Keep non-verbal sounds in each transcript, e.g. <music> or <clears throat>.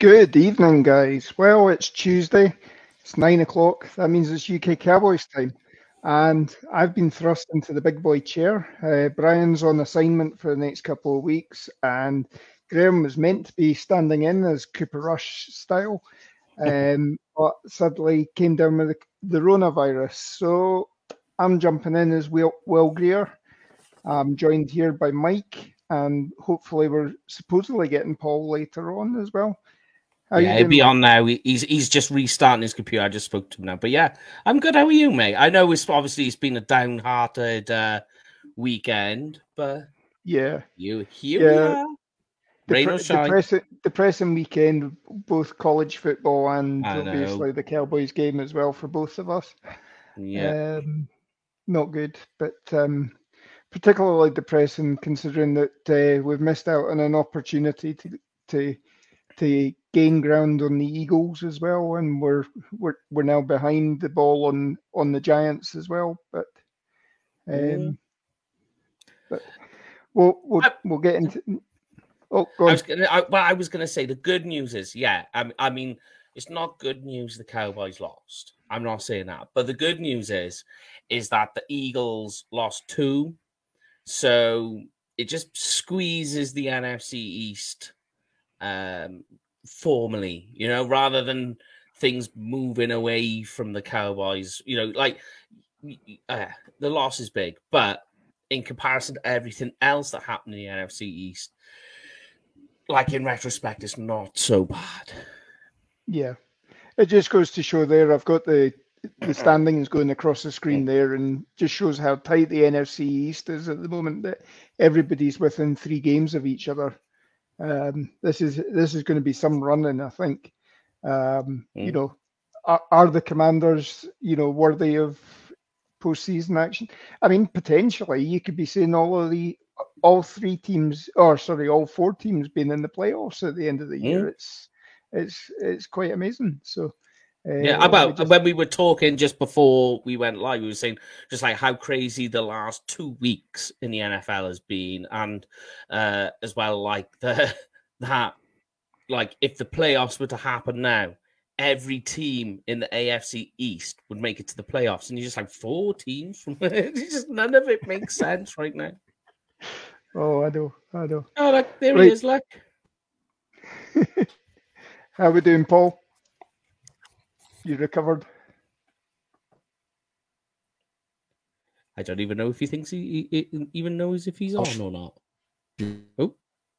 Good evening, guys. Well, it's Tuesday. It's nine o'clock. That means it's UK Cowboys time. And I've been thrust into the big boy chair. Uh, Brian's on assignment for the next couple of weeks, and Graham was meant to be standing in as Cooper Rush style, um, but suddenly came down with the, the coronavirus. So I'm jumping in as Will, Will Greer. I'm joined here by Mike, and hopefully we're supposedly getting Paul later on as well. How yeah, he'll be on now. He's he's just restarting his computer. I just spoke to him now. But yeah, I'm good. How are you, mate? I know it's obviously it's been a downhearted uh, weekend, but yeah, you here yeah. Rain Depre- Depressing, depressing weekend, both college football and obviously the Cowboys game as well for both of us. Yeah, um, not good, but um, particularly depressing considering that uh, we've missed out on an opportunity to to to gain ground on the Eagles as well, and we're we're we're now behind the ball on on the Giants as well. But um, mm. but we'll we'll, we'll get into. Oh, go I was gonna, I, well, I was going to say the good news is, yeah, I, I mean, it's not good news the Cowboys lost. I'm not saying that, but the good news is, is that the Eagles lost two, so it just squeezes the NFC East um, formally, you know, rather than things moving away from the Cowboys. You know, like uh, the loss is big, but in comparison to everything else that happened in the NFC East, like in retrospect, it's not so bad. Yeah, it just goes to show there. I've got the the <clears throat> standings going across the screen there, and just shows how tight the NFC East is at the moment. That everybody's within three games of each other. Um, this is this is going to be some running, I think. Um, mm. You know, are, are, the Commanders, you know, worthy of postseason action? I mean, potentially, you could be seeing all of the all three teams, or sorry, all four teams being in the playoffs at the end of the year. Mm. It's it's it's quite amazing. So uh, yeah, about just... when we were talking just before we went live, we were saying just like how crazy the last two weeks in the NFL has been, and uh, as well like the <laughs> that like if the playoffs were to happen now, every team in the AFC East would make it to the playoffs, and you're just like four teams from <laughs> just none of it makes sense right now. Oh, I do, I do. Oh, look, there right. he is, look. <laughs> How we doing, Paul? You recovered? I don't even know if he thinks he, he, he even knows if he's on or not. Oh,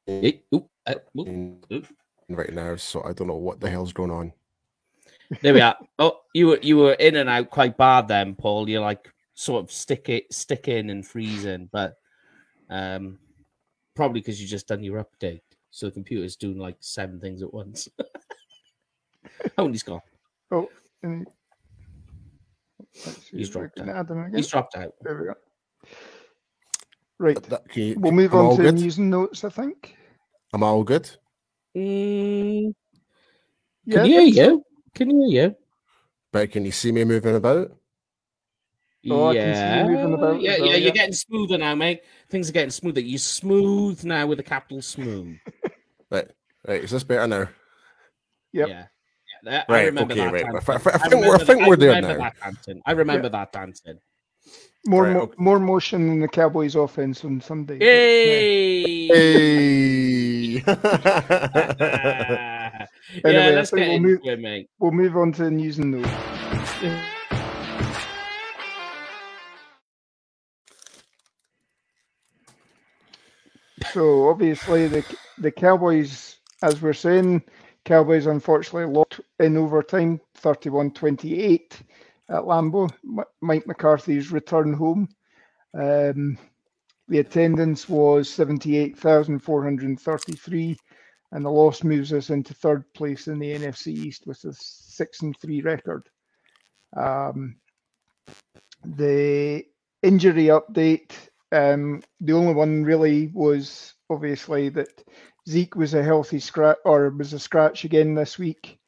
hey, oh, uh, oh, oh. right now, so I don't know what the hell's going on. There we are. <laughs> Oh, you were you were in and out quite bad then, Paul. You're like sort of stick it, sticking and freezing, but um, probably because you just done your update, so the computer's doing like seven things at once. <laughs> oh, and he's gone. Oh, he's dropped out. He's dropped out. There we go. Right. Okay. We'll move on to good? news and notes, I think. Am I all good? Mm, yeah, can you hear you? Can you hear you? But can you see me moving about? Oh, yeah, yeah, well, yeah, yeah. You're getting smoother now, mate. Things are getting smoother. You're smooth now with a capital smooth. <laughs> right, right. Is this better now? Yep. Yeah. Right, I remember okay, that. Right. I, I, I, think we're, I think we're there now. That dancing. I remember yeah. that dancing. More, right, okay. more motion in the Cowboys' offense on Sunday. Hey! Hey! <laughs> anyway, yeah, let's get we'll move, it, mate. We'll move on to the news and notes. so obviously the the Cowboys, as we're saying, Cowboys unfortunately lost in overtime, 31-28 at Lambeau. Mike McCarthy's return home. Um, the attendance was 78,433, and the loss moves us into third place in the NFC East with a six and three record. Um, the injury update, um, the only one really was obviously that Zeke was a healthy scratch or was a scratch again this week.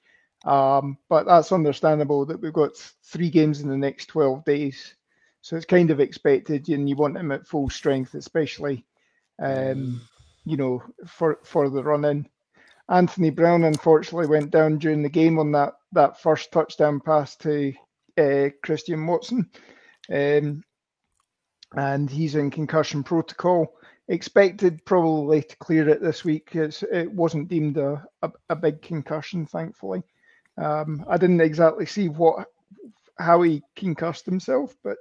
Um, but that's understandable that we've got three games in the next 12 days. So it's kind of expected, and you want him at full strength, especially, um, you know, for for the run in. Anthony Brown unfortunately went down during the game on that that first touchdown pass to uh, Christian Watson, um, and he's in concussion protocol. Expected probably to clear it this week. It's, it wasn't deemed a, a, a big concussion, thankfully. Um, I didn't exactly see what how he concussed himself, but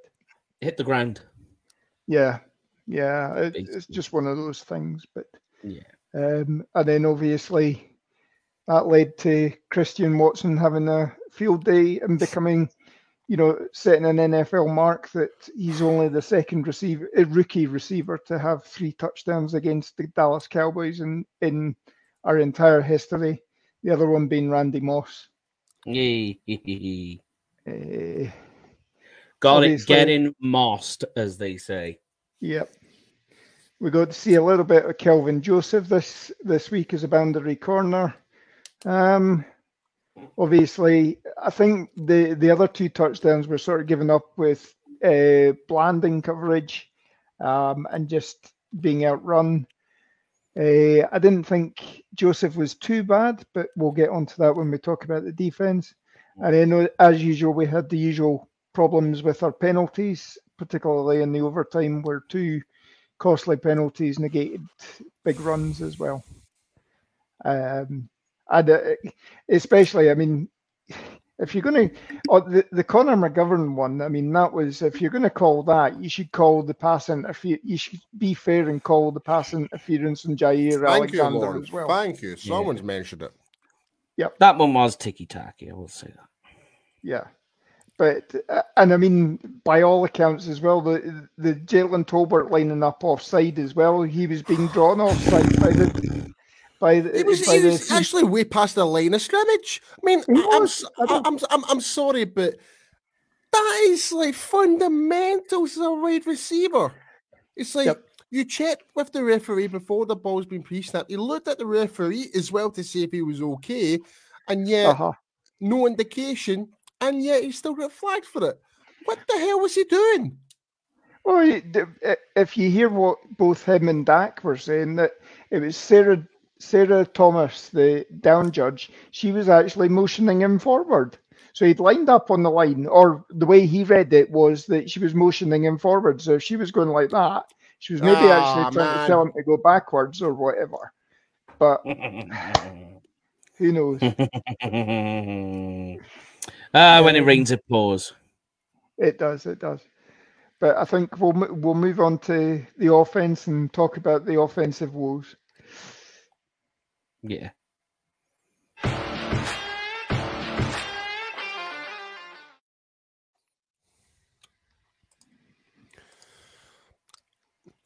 hit the ground. Yeah, yeah, it, it's just one of those things. But yeah, um, and then obviously that led to Christian Watson having a field day and becoming, you know, setting an NFL mark that he's only the second receiver, rookie receiver to have three touchdowns against the Dallas Cowboys in in our entire history. The other one being Randy Moss. Uh, Got it getting mossed, as they say. Yep. We got to see a little bit of Kelvin Joseph this this week as a boundary corner. Um, obviously, I think the the other two touchdowns were sort of given up with uh, blanding coverage um, and just being outrun. Uh, I didn't think Joseph was too bad, but we'll get onto that when we talk about the defense. And then, as usual, we had the usual problems with our penalties, particularly in the overtime, where two costly penalties negated big runs as well. Um, and uh, especially, I mean, if you're going to, oh, the, the Connor McGovern one, I mean, that was, if you're going to call that, you should call the pass interference, you should be fair and call the pass interference on Jaire Thank Alexander you, as well. Thank you. Someone's yeah. mentioned it. Yep. That one was ticky tacky, I will say that. Yeah. But uh, and I mean, by all accounts as well, the the Jalen Tolbert lining up offside as well. He was being drawn offside by the by the. He was, by he was actually way past the line of scrimmage. I mean, I'm, I'm, I'm, I'm sorry, but that is like fundamentals of a wide receiver. It's like yep. you check with the referee before the ball's been pre-snapped. You looked at the referee as well to see if he was okay, and yet uh-huh. no indication and yet he still got flagged for it. What the hell was he doing? Well, if you hear what both him and Dak were saying, that it was Sarah Sarah Thomas, the down judge, she was actually motioning him forward. So he'd lined up on the line, or the way he read it was that she was motioning him forward. So if she was going like that, she was maybe oh, actually trying man. to tell him to go backwards or whatever. But <laughs> who knows? <laughs> Ah, uh, when it rains, it pours. It does. It does. But I think we'll we'll move on to the offense and talk about the offensive woes. Yeah.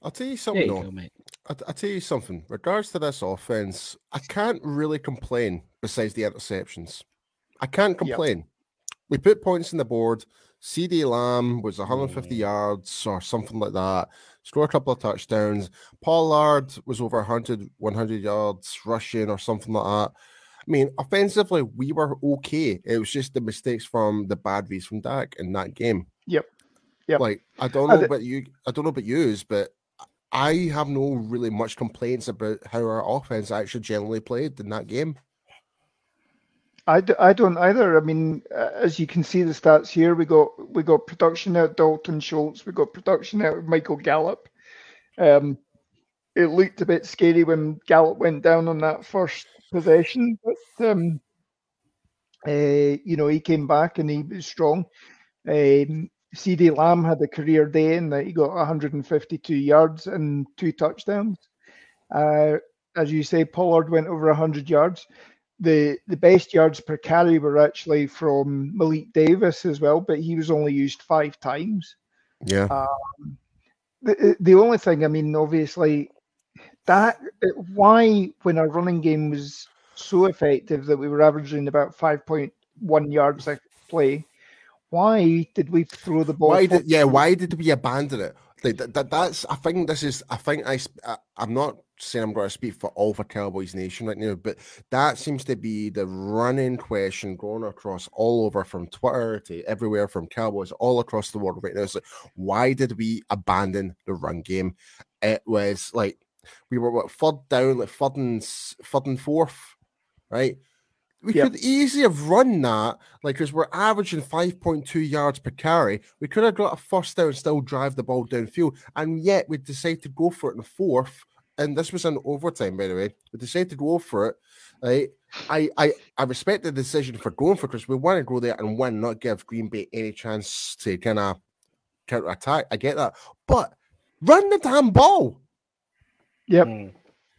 I'll tell you something. You go, I'll, I'll, tell you something. Regards to this offense, I can't really complain. Besides the interceptions, I can't complain. Yep we put points in the board. CeeDee Lamb was 150 mm. yards or something like that. Scored a couple of touchdowns. Pollard was over 100, 100 yards rushing or something like that. I mean, offensively, we were okay. It was just the mistakes from the bad reads from Dak in that game. Yep. Yep. Like I don't know about you. I don't know about yous, but I have no really much complaints about how our offense actually generally played in that game. I d- I don't either. I mean, as you can see the stats here, we got we got production out Dalton Schultz, we got production out Michael Gallup. Um, it looked a bit scary when Gallup went down on that first possession, but um, uh, you know he came back and he was strong. Um, CeeDee Lamb had a career day in that he got 152 yards and two touchdowns. Uh, as you say, Pollard went over 100 yards the the best yards per carry were actually from Malik Davis as well, but he was only used five times. Yeah. Um, the the only thing, I mean, obviously, that why when our running game was so effective that we were averaging about five point one yards a play, why did we throw the ball? Why did yeah? Why did we abandon it? Like that, that, that's I think this is I think I, I'm not saying I'm going to speak for all for Cowboys Nation right now, but that seems to be the running question going across all over from Twitter to everywhere from Cowboys all across the world right now. It's like, why did we abandon the run game? It was like we were what third down, like third and third and fourth right? We yep. could easily have run that, like, because we're averaging 5.2 yards per carry. We could have got a first down and still drive the ball downfield. And yet we decided to go for it in the fourth. And this was an overtime, by the way. We decided to go for it. Right? I, I, I respect the decision for going for it because we want to go there and win, not give Green Bay any chance to kind of counter attack. I get that. But run the damn ball. Yep. Mm.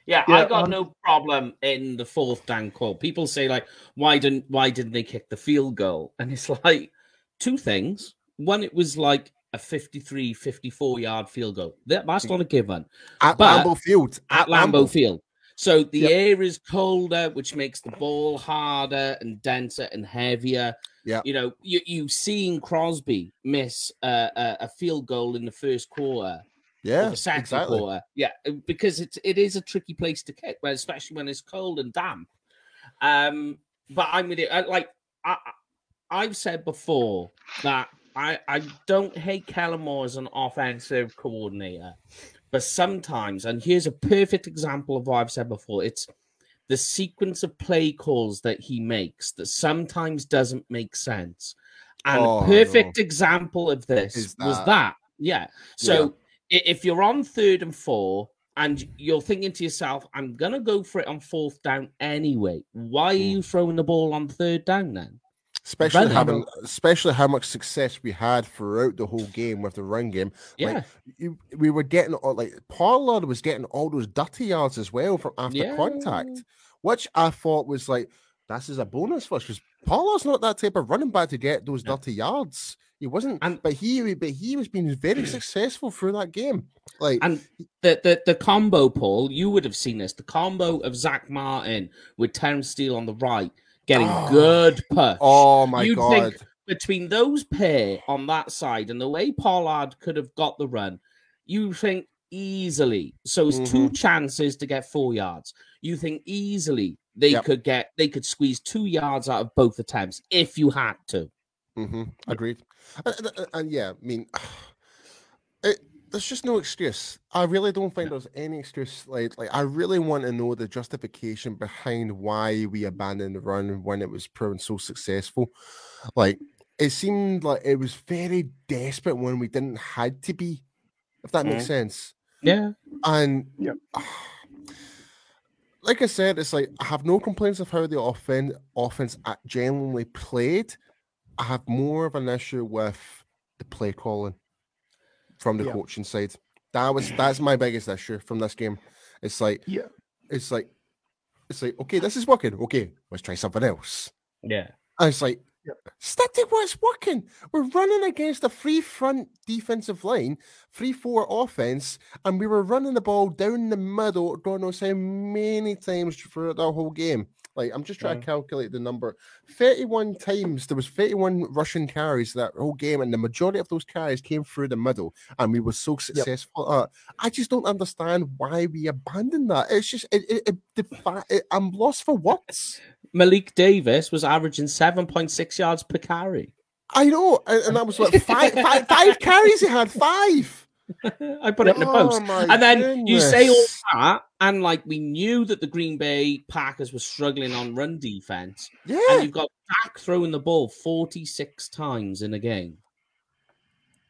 Yeah, yeah, I got um, no problem in the fourth down call. People say like, why didn't why didn't they kick the field goal? <laughs> And it's like two things. One, it was like a 53, 54 yard field goal. That, that's not a given. At but Lambeau Field. At, at Lambeau, Lambeau Field. So the yep. air is colder, which makes the ball harder and denser and heavier. Yeah. You know, you, you've seen Crosby miss uh, a, a field goal in the first quarter yeah, exactly. Quarter. Yeah, uh, because it's it is a tricky place to kick, especially when it's cold and damp. Um, but I'm with it. Like I, I've said before that I I don't hate Kellen Moore as an offensive coordinator, but sometimes, and here's a perfect example of what I've said before. It's the sequence of play calls that he makes that sometimes doesn't make sense. And oh, a perfect example of this that... was that. Yeah. So. Yeah if you're on third and four and you're thinking to yourself, I'm going to go for it on fourth down anyway, why are hmm. you throwing the ball on third down then? Especially having, especially how much success we had throughout the whole game with the run game. Yeah, like, you, we were getting all like Pollard was getting all those dirty yards as well from after yeah. contact, which I thought was like this is a bonus for us because Pollard's not that type of running back to get those dirty yards. He wasn't, and, but he but he was being very <clears throat> successful through that game. Like and the the the combo, Paul, you would have seen this. The combo of Zack Martin with Terence Steele on the right, getting oh, good push. Oh my You'd god! Between those pair on that side and the way Pollard could have got the run, you think easily. So it's mm-hmm. two chances to get four yards. You think easily they yep. could get they could squeeze two yards out of both attempts if you had to. Mm-hmm. Agreed. And, and, and, yeah, I mean, <sighs> it, there's just no excuse. I really don't think there's any excuse. Like, like I really want to know the justification behind why we abandoned the run when it was proven so successful. Like, it seemed like it was very desperate when we didn't had to be. If that makes sense. Yeah. And yeah. <sighs> Like I said, it's like I have no complaints of how the offense offense genuinely played. I have more of an issue with the play calling from the yeah. coaching side. That was that's my biggest issue from this game. It's like yeah, it's like it's like okay, this is working. Okay, let's try something else. Yeah, and it's like Stick to what's working. We're running against a free front defensive line, free four offense, and we were running the ball down the middle. God knows how many times throughout the whole game. Like I'm just trying yeah. to mm-hmm. calculate the number. 31 times there was 31 Russian carries that whole game, and the majority of those carries came through the middle, and we were so successful. Yep. I just don't understand why we abandoned that. It's just it, it, it, it I'm lost for words. Malik Davis was averaging 7.6 yards per carry. I know, and, and that was what five, five, five carries he had five. <laughs> I put it in the oh post. Oh, and then goodness. you say all that, and like we knew that the Green Bay Packers were struggling on run defense. Yeah. And you've got Dak throwing the ball 46 times in a game.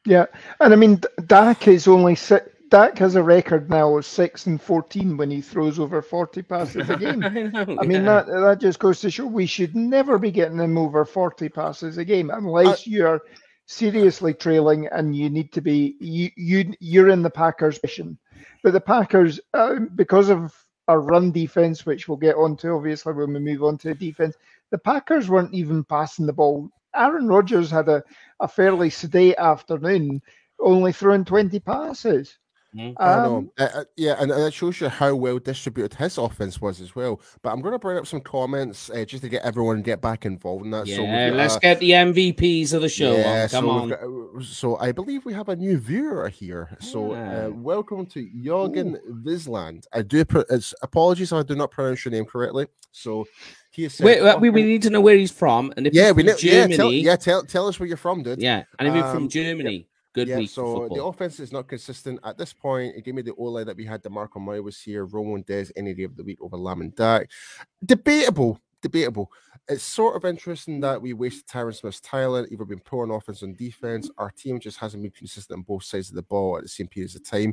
Yeah. And I mean, Dak is only six. Dak has a record now of six and fourteen when he throws over forty passes a game. <laughs> I, know, I mean that that just goes to show we should never be getting him over forty passes a game unless uh, you're seriously trailing and you need to be you you you're in the Packers mission. But the Packers, uh, because of a run defense, which we'll get onto obviously when we move on to the defense, the Packers weren't even passing the ball. Aaron Rodgers had a, a fairly sedate afternoon, only throwing 20 passes. Mm-hmm. Um, uh, uh, yeah, and, and it shows you how well distributed his offense was as well. But I'm going to bring up some comments uh, just to get everyone get back involved in that. Yeah, so got, let's uh, get the MVPs of the show. Yeah, on. Come so on. Got, uh, so I believe we have a new viewer here. So yeah. Uh, welcome to Jorgen Visland. I do. Pro- apologies, I do not pronounce your name correctly. So. He said, Wait, we, we need to know where he's from, and if yeah, we know, Germany, yeah, tell, yeah, tell, tell us where you're from, dude. Yeah, and if um, you're from Germany, Good yeah, so the offense is not consistent at this point. It gave me the Ola that we had. The Marco Moy was here. Roman Dez any day of the week over Lamb and Dak. Debatable. debatable. It's sort of interesting that we wasted Tyron Smith's talent, either been poor on offense and defense. Our team just hasn't been consistent on both sides of the ball at the same periods of time.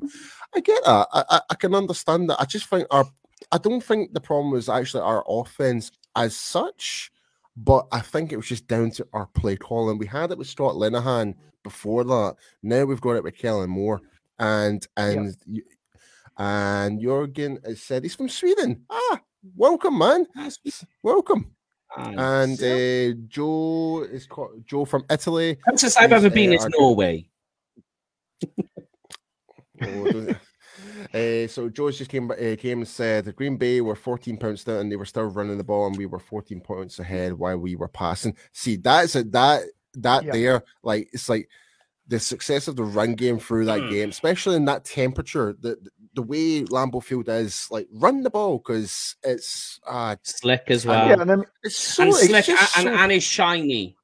I get that. I, I, I can understand that. I just think our I don't think the problem was actually our offense as such, but I think it was just down to our play calling. We had it with Scott Linehan before that. Now we've got it with Kellen Moore, and and yep. and Jurgen has said he's from Sweden. Ah, welcome, man. Welcome. And uh, Joe is called, Joe from Italy. Closest I've ever been uh, is Norway. <laughs> oh, <laughs> uh, so George just came uh, came and said that Green Bay were 14 points down and they were still running the ball and we were 14 points ahead while we were passing. See, that's a that that yeah. there, like it's like the success of the run game through that mm. game, especially in that temperature, the the way Lambeau Field is, like run the ball because it's uh slick as well. Yeah, and then it's so and it's slick and, so... and, and, it's shiny.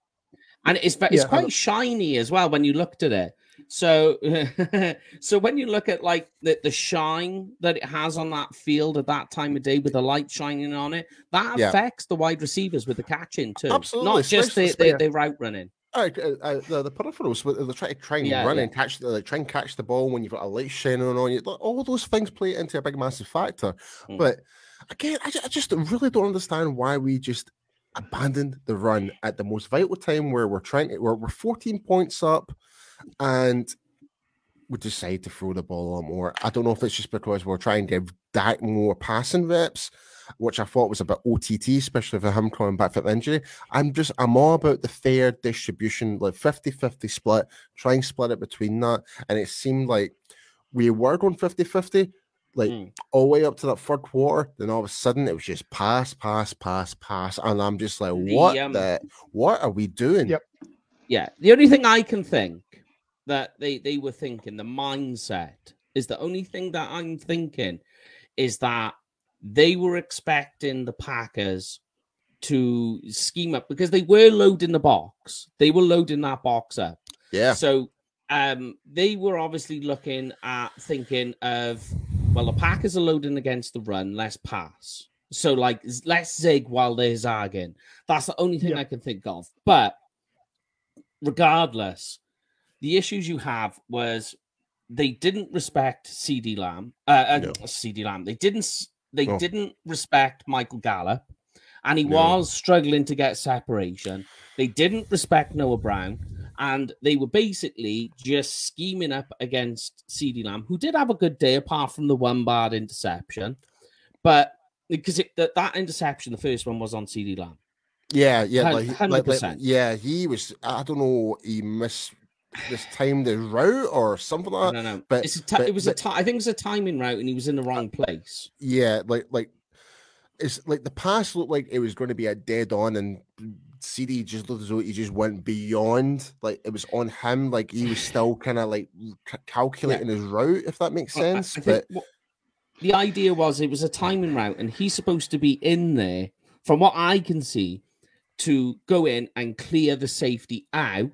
And it's it's yeah, quite shiny as well when you looked at it. So, <laughs> so when you look at like the, the shine that it has on that field at that time of day with the light shining on it, that yeah. affects the wide receivers with the catching too. Absolutely, not just the, the, the route running. Uh, uh, the, the peripherals, they try to try and yeah, run yeah. and catch the like, try and catch the ball when you've got a light shining on you. All those things play into a big, massive factor. Mm. But again, I, I just really don't understand why we just abandoned the run at the most vital time where we're trying to, we're, we're 14 points up and we decide to throw the ball a lot more. I don't know if it's just because we're trying to give Dak more passing reps, which I thought was a bit OTT, especially for him coming back from injury. I'm just, I'm all about the fair distribution, like 50 50 split, try and split it between that. And it seemed like we were going 50 50, like mm. all the way up to that third quarter. Then all of a sudden it was just pass, pass, pass, pass. And I'm just like, what the, um, the what are we doing? Yep. Yeah. The only thing I can think that they they were thinking the mindset is the only thing that i'm thinking is that they were expecting the packers to scheme up because they were loading the box they were loading that box up yeah so um they were obviously looking at thinking of well the packers are loading against the run let's pass so like let's zig while they're zagging that's the only thing yeah. i can think of but regardless the issues you have was they didn't respect CeeDee Lamb. Uh, uh no. CeeDee Lamb. They didn't. They oh. didn't respect Michael Gallup, and he no. was struggling to get separation. They didn't respect Noah Brown, and they were basically just scheming up against CeeDee Lamb, who did have a good day apart from the one bad interception, but because it, that, that interception, the first one was on CeeDee Lamb. Yeah, yeah, like, like, like, yeah, he was. I don't know. He missed this timed his route or something like that. No, no, but, but it was but, a t- I think it was a timing route, and he was in the wrong place. Yeah, like like it's like the pass looked like it was going to be a dead on, and CeeDee just looked as though he just went beyond. Like it was on him, like he was <sighs> still kind of like c- calculating yeah. his route, if that makes sense. I, I but what, the idea was it was a timing route, and he's supposed to be in there. From what I can see, to go in and clear the safety out.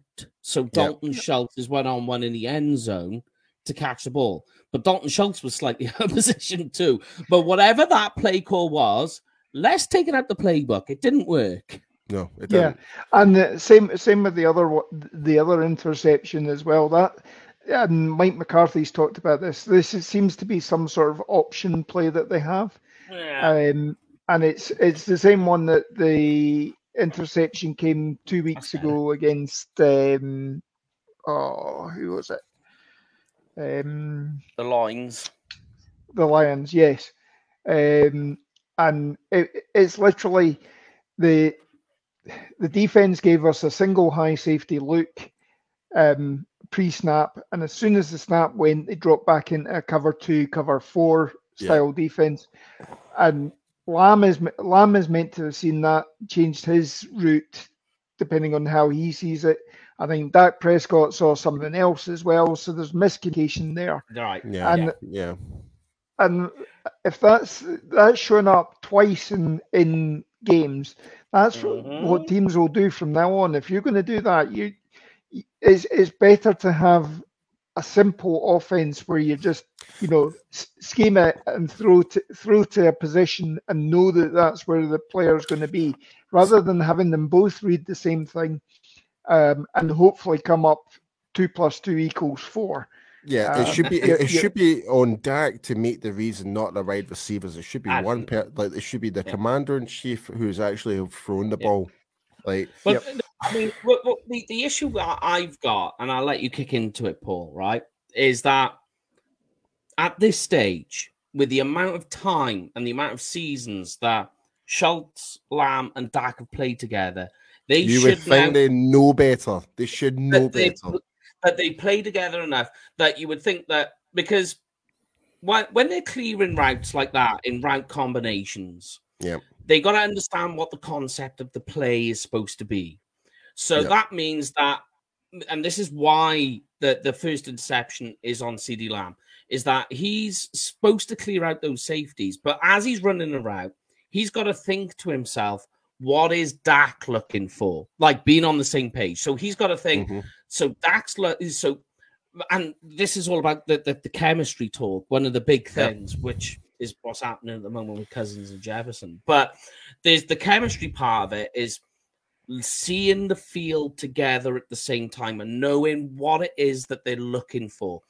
So Dalton yep. Schultz is one on one in the end zone to catch the ball. But Dalton Schultz was slightly <laughs> out of position too. But whatever that play call was, let's take it out the playbook. It didn't work. No, it yeah, and the same same with the other the other interception as well. That and Mike McCarthy's talked about this. This seems to be some sort of option play that they have, yeah. um, and it's it's the same one that the interception came two weeks ago against um, oh who was it? Um, the Lions. The Lions, yes. Um, and it, it's literally the the defense gave us a single high safety look um, pre-snap, and as soon as the snap went, they dropped back into a cover two, cover four style yeah. defense, and Lamb is Lamb is meant to have seen that, changed his route depending on how he sees it. I think Dak Prescott saw something else as well, so there's miscommunication there. Right. Yeah. And, yeah. And if that's that's shown up twice in in games, that's mm-hmm. what teams will do from now on. If you're going to do that, you it's it's better to have a simple offense where you just you know scheme it and throw to throw to a position and know that that's where the player is going to be, rather than having them both read the same thing um, and hopefully come up two plus two equals four. Yeah, it um, should be it, it should be on Dak to make the reason, not the wide receivers. It should be one per like it should be the yeah. commander in chief who's actually thrown the yeah. ball. Like, but yep. I mean, what, what, the, the issue that I've got, and I'll let you kick into it, Paul, right, is that at this stage, with the amount of time and the amount of seasons that Schultz, Lamb, and Dak have played together, they you should would think they know better. They should know better. They, that they play together enough that you would think that because when, when they're clearing routes like that in route combinations, yeah, they got to understand what the concept of the play is supposed to be. So yep. that means that, and this is why the, the first interception is on CeeDee Lamb, is that he's supposed to clear out those safeties, but as he's running a route, he's got to think to himself, what is Dak looking for? Like being on the same page. So he's got to think. Mm-hmm. So Dak's so, and this is all about the, the, the chemistry talk. One of the big things, which is what's happening at the moment with Cousins and Jefferson. But there's the chemistry part of it is seeing the field together at the same time and knowing what it is that they're looking for.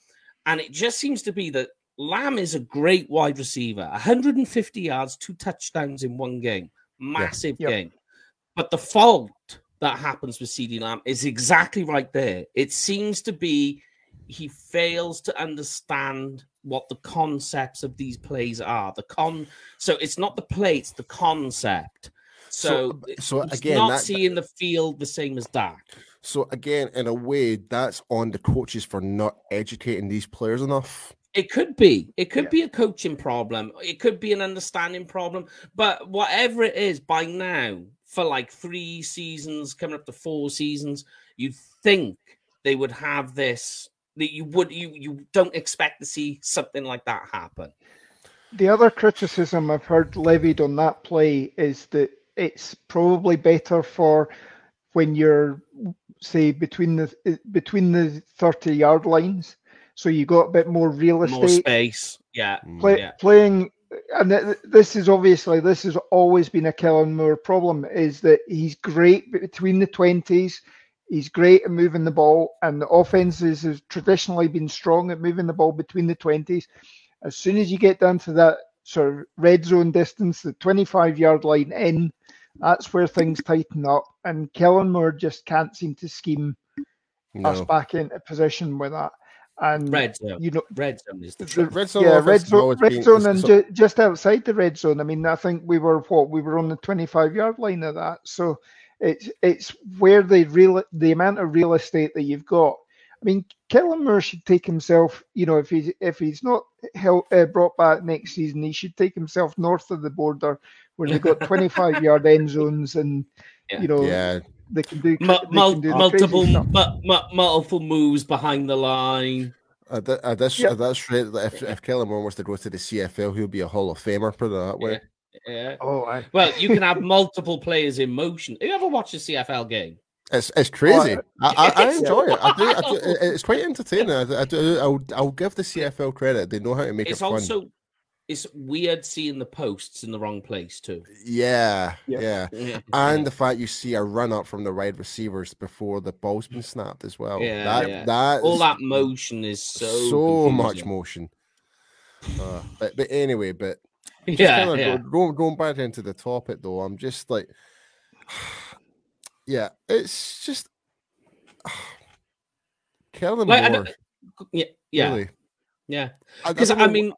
And it just seems to be that Lamb is a great wide receiver, 150 yards, two touchdowns in one game, massive yeah. game. But the fault that happens with CeeDee Lamb is exactly right there. It seems to be he fails to understand what the concepts of these plays are. The con so it's not the play, it's the concept. So, so, so again, not that, seeing the field the same as that. So again, in a way, that's on the coaches for not educating these players enough. It could be. It could yeah. be a coaching problem. It could be an understanding problem. But whatever it is, by now, for like three seasons, coming up to four seasons, you'd think they would have this that you would you you don't expect to see something like that happen. The other criticism I've heard levied on that play is that it's probably better for when you're say between the between the 30 yard lines so you got a bit more real estate more space yeah, mm. Play, yeah. playing and this is obviously this has always been a Kellen Moore problem is that he's great between the 20s He's great at moving the ball, and the offenses has traditionally been strong at moving the ball between the 20s. As soon as you get down to that sort of red zone distance, the 25 yard line in, that's where things tighten up. And Kellen Moore just can't seem to scheme no. us back into position with that. And red zone, you know, red zone is the, the red zone. Yeah, red zone, red zone, and ju- just outside the red zone. I mean, I think we were what we were on the 25 yard line of that. So it's it's where the real the amount of real estate that you've got. I mean, Kellen Moore should take himself. You know, if he's if he's not held, uh, brought back next season, he should take himself north of the border where they've got <laughs> 25 yard end zones and yeah. you know yeah. they can do, M- they can do multiple m- multiple moves behind the line. Uh, th- uh, that's yep. uh, that's right. If if Kellen Moore was to go to the CFL, he'll be a Hall of Famer. Put it that way. Yeah. Yeah. Oh, I... well, you can have multiple players in motion. Have you ever watched a CFL game? It's it's crazy. Oh, I, I, I, enjoy it. I do, I do, <laughs> It's quite entertaining. I, do. I'll I'll give the CFL credit. They know how to make it's it fun. It's also, it's weird seeing the posts in the wrong place too. Yeah, yeah, yeah. <laughs> and the fact you see a run up from the wide receivers before the ball's been snapped as well. Yeah, that, yeah. that all that motion is so so much motion. Uh, but but anyway, but yeah, kind of yeah. Going, going back into the topic though, I'm just like, <sighs> yeah, it's just <sighs> Kellen like, Moore. Yeah, yeah, really. yeah. Because I, I, mean,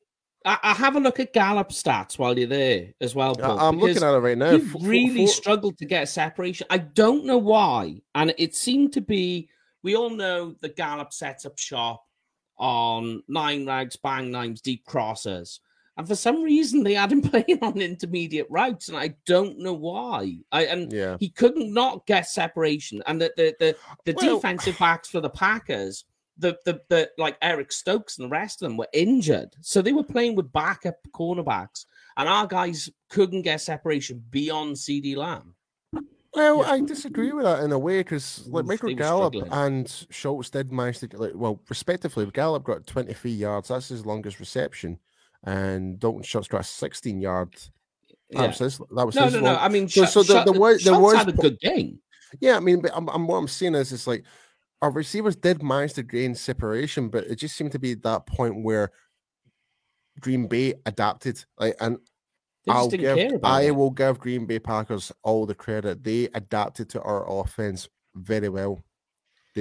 I, I, have a look at Gallup stats while you're there as well. Paul, I'm looking at it right now. You've really struggled to get a separation. I don't know why, and it seemed to be. We all know the Gallup sets up shop on nine rags, bang names, deep crosses. And for some reason, they had him <laughs> playing on intermediate routes, and I don't know why. I and yeah. he couldn't not get separation. And the the the, the well, defensive backs for the Packers, the, the the like Eric Stokes and the rest of them were injured, so they were playing with backup cornerbacks, and our guys couldn't get separation beyond CeeDee Lamb. Well, yeah. I disagree with that in a way because like Michael Gallup and Schultz did manage to get like well, respectively, Gallup got 23 yards. That's his longest reception, and Dalton Schultz got a 16 yard. Yeah. That was his. That was no, no, no. I mean, so, so the, the, the, the was had a good game. Yeah, I mean, but I'm, I'm, what I'm saying is, it's like our receivers did manage to gain separation, but it just seemed to be that point where Green Bay adapted. Like, and I'll give, I it. will give Green Bay Packers all the credit. They adapted to our offense very well.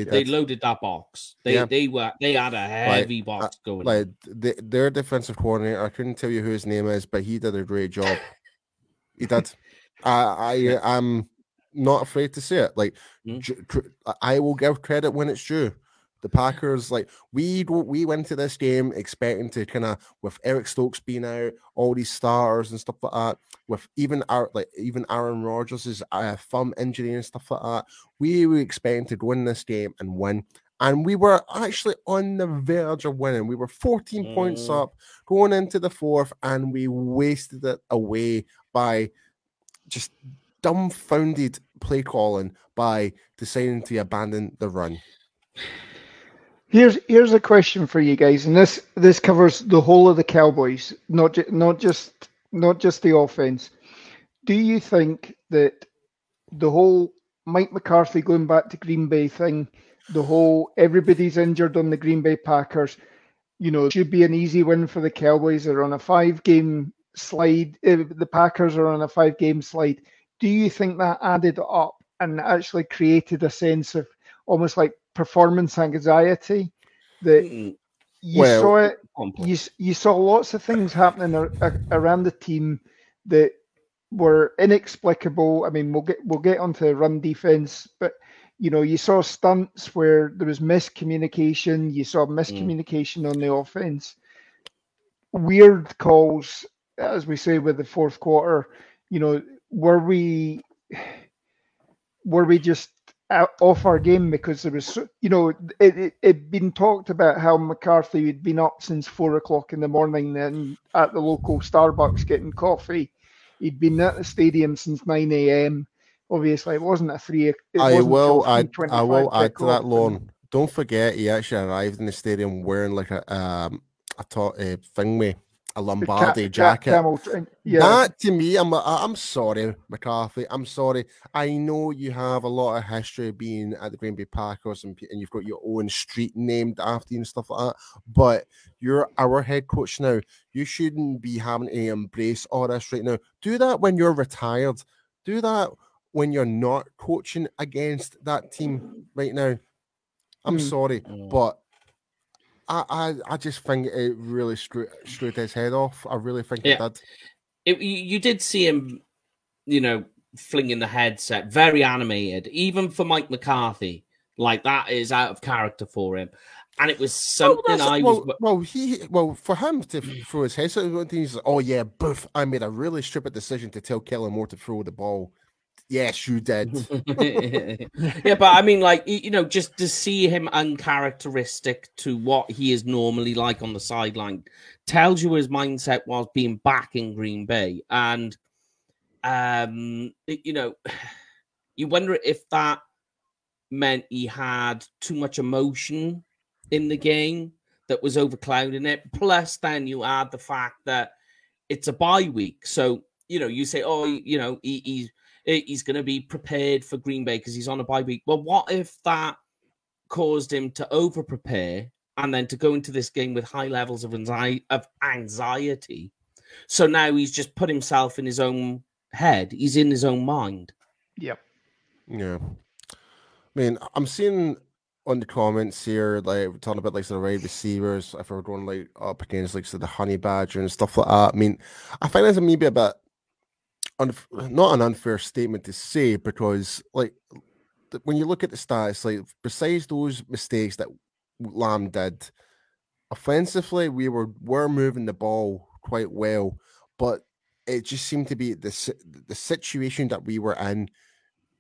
They, they loaded that box. They yeah. they were they had a heavy like, box going. Like the, their defensive coordinator, I couldn't tell you who his name is, but he did a great job. he did. I I <laughs> am not afraid to say it. Like mm. I will give credit when it's due. The Packers, like we we went to this game expecting to kind of with Eric Stokes being out, all these stars and stuff like that, with even our like even Aaron Rodgers' uh, thumb injury and stuff like that. We were expecting to win this game and win, and we were actually on the verge of winning. We were 14 mm. points up going into the fourth, and we wasted it away by just dumbfounded play calling by deciding to abandon the run. Here's here's a question for you guys, and this this covers the whole of the Cowboys, not ju- not just not just the offense. Do you think that the whole Mike McCarthy going back to Green Bay thing, the whole everybody's injured on the Green Bay Packers, you know, should be an easy win for the Cowboys? They're on a five game slide. Uh, the Packers are on a five game slide. Do you think that added up and actually created a sense of almost like performance anxiety that mm. you well, saw it you, you saw lots of things happening ar- around the team that were inexplicable i mean we'll get we'll get onto run defense but you know you saw stunts where there was miscommunication you saw mm. miscommunication mm. on the offense weird calls as we say with the fourth quarter you know were we <sighs> were we just off our game because there was, you know, it, it had been talked about how McCarthy had been up since four o'clock in the morning then at the local Starbucks getting coffee. He'd been at the stadium since 9 a.m. Obviously, it wasn't a three. I will add, I will add to that, Lorne. Don't forget, he actually arrived in the stadium wearing like a um a, to- a thingy a Lombardi ca- jacket. Camel, yeah. That to me, I'm I'm sorry, McCarthy. I'm sorry. I know you have a lot of history being at the Green Bay Packers and, and you've got your own street named after you and stuff like that. But you're our head coach now. You shouldn't be having to embrace all this right now. Do that when you're retired. Do that when you're not coaching against that team right now. I'm mm. sorry, mm. but I, I, I just think it really screwed, screwed his head off. I really think yeah. it did. It, you did see him, you know, flinging the headset, very animated, even for Mike McCarthy. Like that is out of character for him. And it was oh, something I well, was. Well, he well for him to throw his headset. He's like, oh yeah, boof! I made a really stupid decision to tell Kellen Moore to throw the ball. Yes, you did. <laughs> yeah, but I mean, like you know, just to see him uncharacteristic to what he is normally like on the sideline tells you his mindset was being back in Green Bay, and um, you know, <sighs> you wonder if that meant he had too much emotion in the game that was overclouding it. Plus, then you add the fact that it's a bye week, so you know, you say, oh, you know, he, he's he's going to be prepared for Green Bay because he's on a bye week. Well, what if that caused him to over prepare and then to go into this game with high levels of anxiety, of anxiety? So now he's just put himself in his own head. He's in his own mind. Yep. Yeah. I mean, I'm seeing on the comments here, like talking about like the wide receivers, if we're going like up against like so the honey badger and stuff like that. I mean, I find that's maybe a bit unf- not an unfair statement to say because like when you look at the stats, like besides those mistakes that Lamb did, offensively we were were moving the ball quite well, but it just seemed to be the the situation that we were in.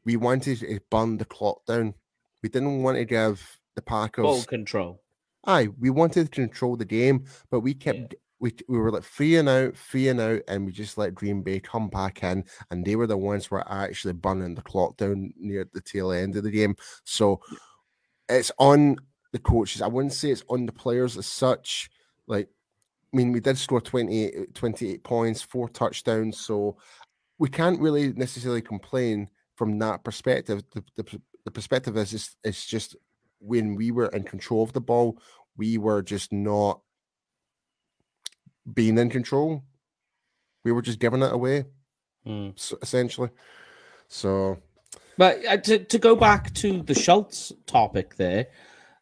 We wanted to burn the clock down. We didn't want to give the Packers ball control. Aye, we wanted to control the game, but we kept yeah. We we were like freeing out, freeing out, and we just let Green Bay come back in, and they were the ones who were actually burning the clock down near the tail end of the game. So it's on the coaches. I wouldn't say it's on the players as such. Like, I mean, we did score 28, 28 points, four touchdowns, so we can't really necessarily complain from that perspective. The, the, the perspective is just it's just when we were in control of the ball, we were just not being in control. We were just giving it away, mm. so, essentially. So, but uh, to, to go back to the Schultz topic there,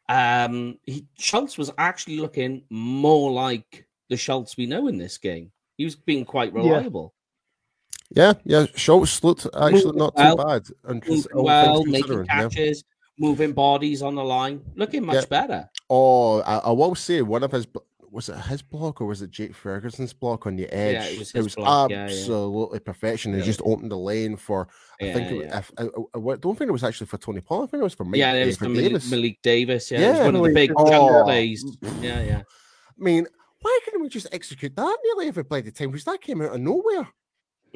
um, he, Schultz was actually looking more like the Schultz we know in this game. He was being quite reliable. Yeah, yeah. Schultz looked actually not well, too bad. And well, making catches, yeah. moving bodies on the line, looking much yeah. better. Oh, I, I will say one of his was it his block or was it Jake Ferguson's block on the edge? Yeah, it was, it was absolutely yeah, perfection. He just opened the lane for. I think it, I, I, I, don't think it was actually for Tony Pollard. I think it was for Mike, yeah, it was for Davis. Malik Davis. Yeah, yeah one of the big oh. plays. Yeah, yeah. I mean, why couldn't we just execute that nearly every play the time? Because that came out of nowhere. <laughs>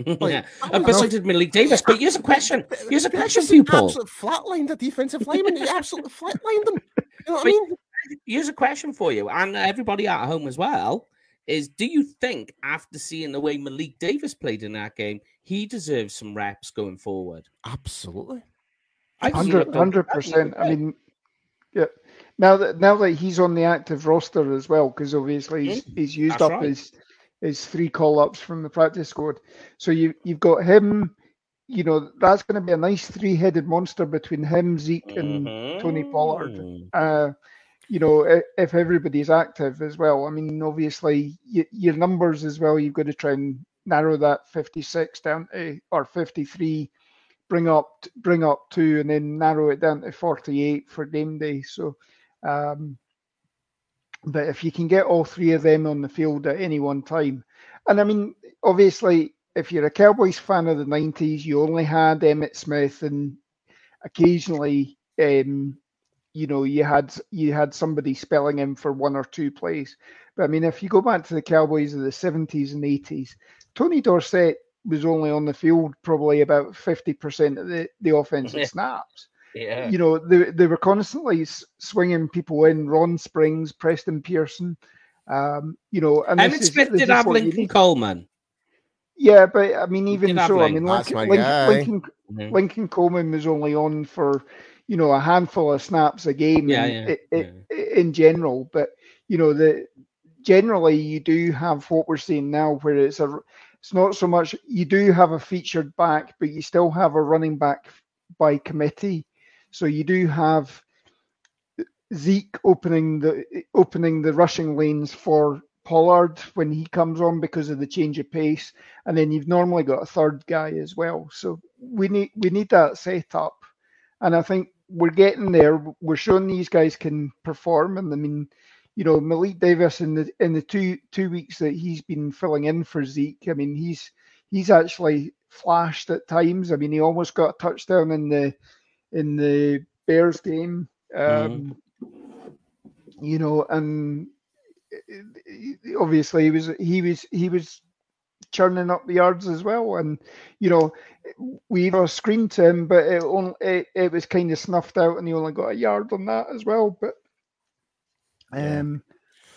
Like, yeah, and besides did Malik Davis. But here's a question. Here's a question for you, Paul. Absolutely flatlined the defensive lineman. He absolutely flatlined them. You know what I mean? Here's a question for you, and everybody at home as well. Is do you think after seeing the way Malik Davis played in that game, he deserves some reps going forward? Absolutely. 100 percent. I mean, yeah. Now that now that he's on the active roster as well, because obviously he's, mm-hmm. he's used That's up right. his his three call ups from the practice squad. So you you've got him. You know that's going to be a nice three headed monster between him, Zeke, and mm-hmm. Tony Pollard. Mm-hmm. Uh, you know, if everybody's active as well. I mean, obviously, your numbers as well, you've got to try and narrow that 56 down to, or 53, bring up, bring up two, and then narrow it down to 48 for game day. So, um, but if you can get all three of them on the field at any one time, and I mean, obviously, if you're a Cowboys fan of the 90s, you only had Emmitt Smith and occasionally um, you know you had you had somebody spelling him for one or two plays. But I mean, if you go back to the Cowboys of the 70s and 80s, Tony Dorsett was only on the field probably about 50% of the, the offensive snaps. Yeah. You know, they, they were constantly swinging people in, Ron Springs, Preston Pearson. Um, you know, and Emmitt Smith did have Lincoln Coleman. Yeah, but I mean, even so, I mean, Lincoln, Lincoln, Lincoln, mm-hmm. Lincoln Coleman was only on for you know a handful of snaps a game yeah, in, yeah, in, yeah. in general but you know the generally you do have what we're seeing now where it's a it's not so much you do have a featured back but you still have a running back by committee so you do have Zeke opening the opening the rushing lanes for Pollard when he comes on because of the change of pace, and then you've normally got a third guy as well. So we need we need that set up, and I think we're getting there. We're showing these guys can perform, and I mean, you know, Malik Davis in the in the two two weeks that he's been filling in for Zeke, I mean, he's he's actually flashed at times. I mean, he almost got a touchdown in the in the Bears game. Um, mm. You know, and obviously he was he was he was churning up the yards as well. And you know, we either screened to him, but it only it, it was kind of snuffed out, and he only got a yard on that as well. But um,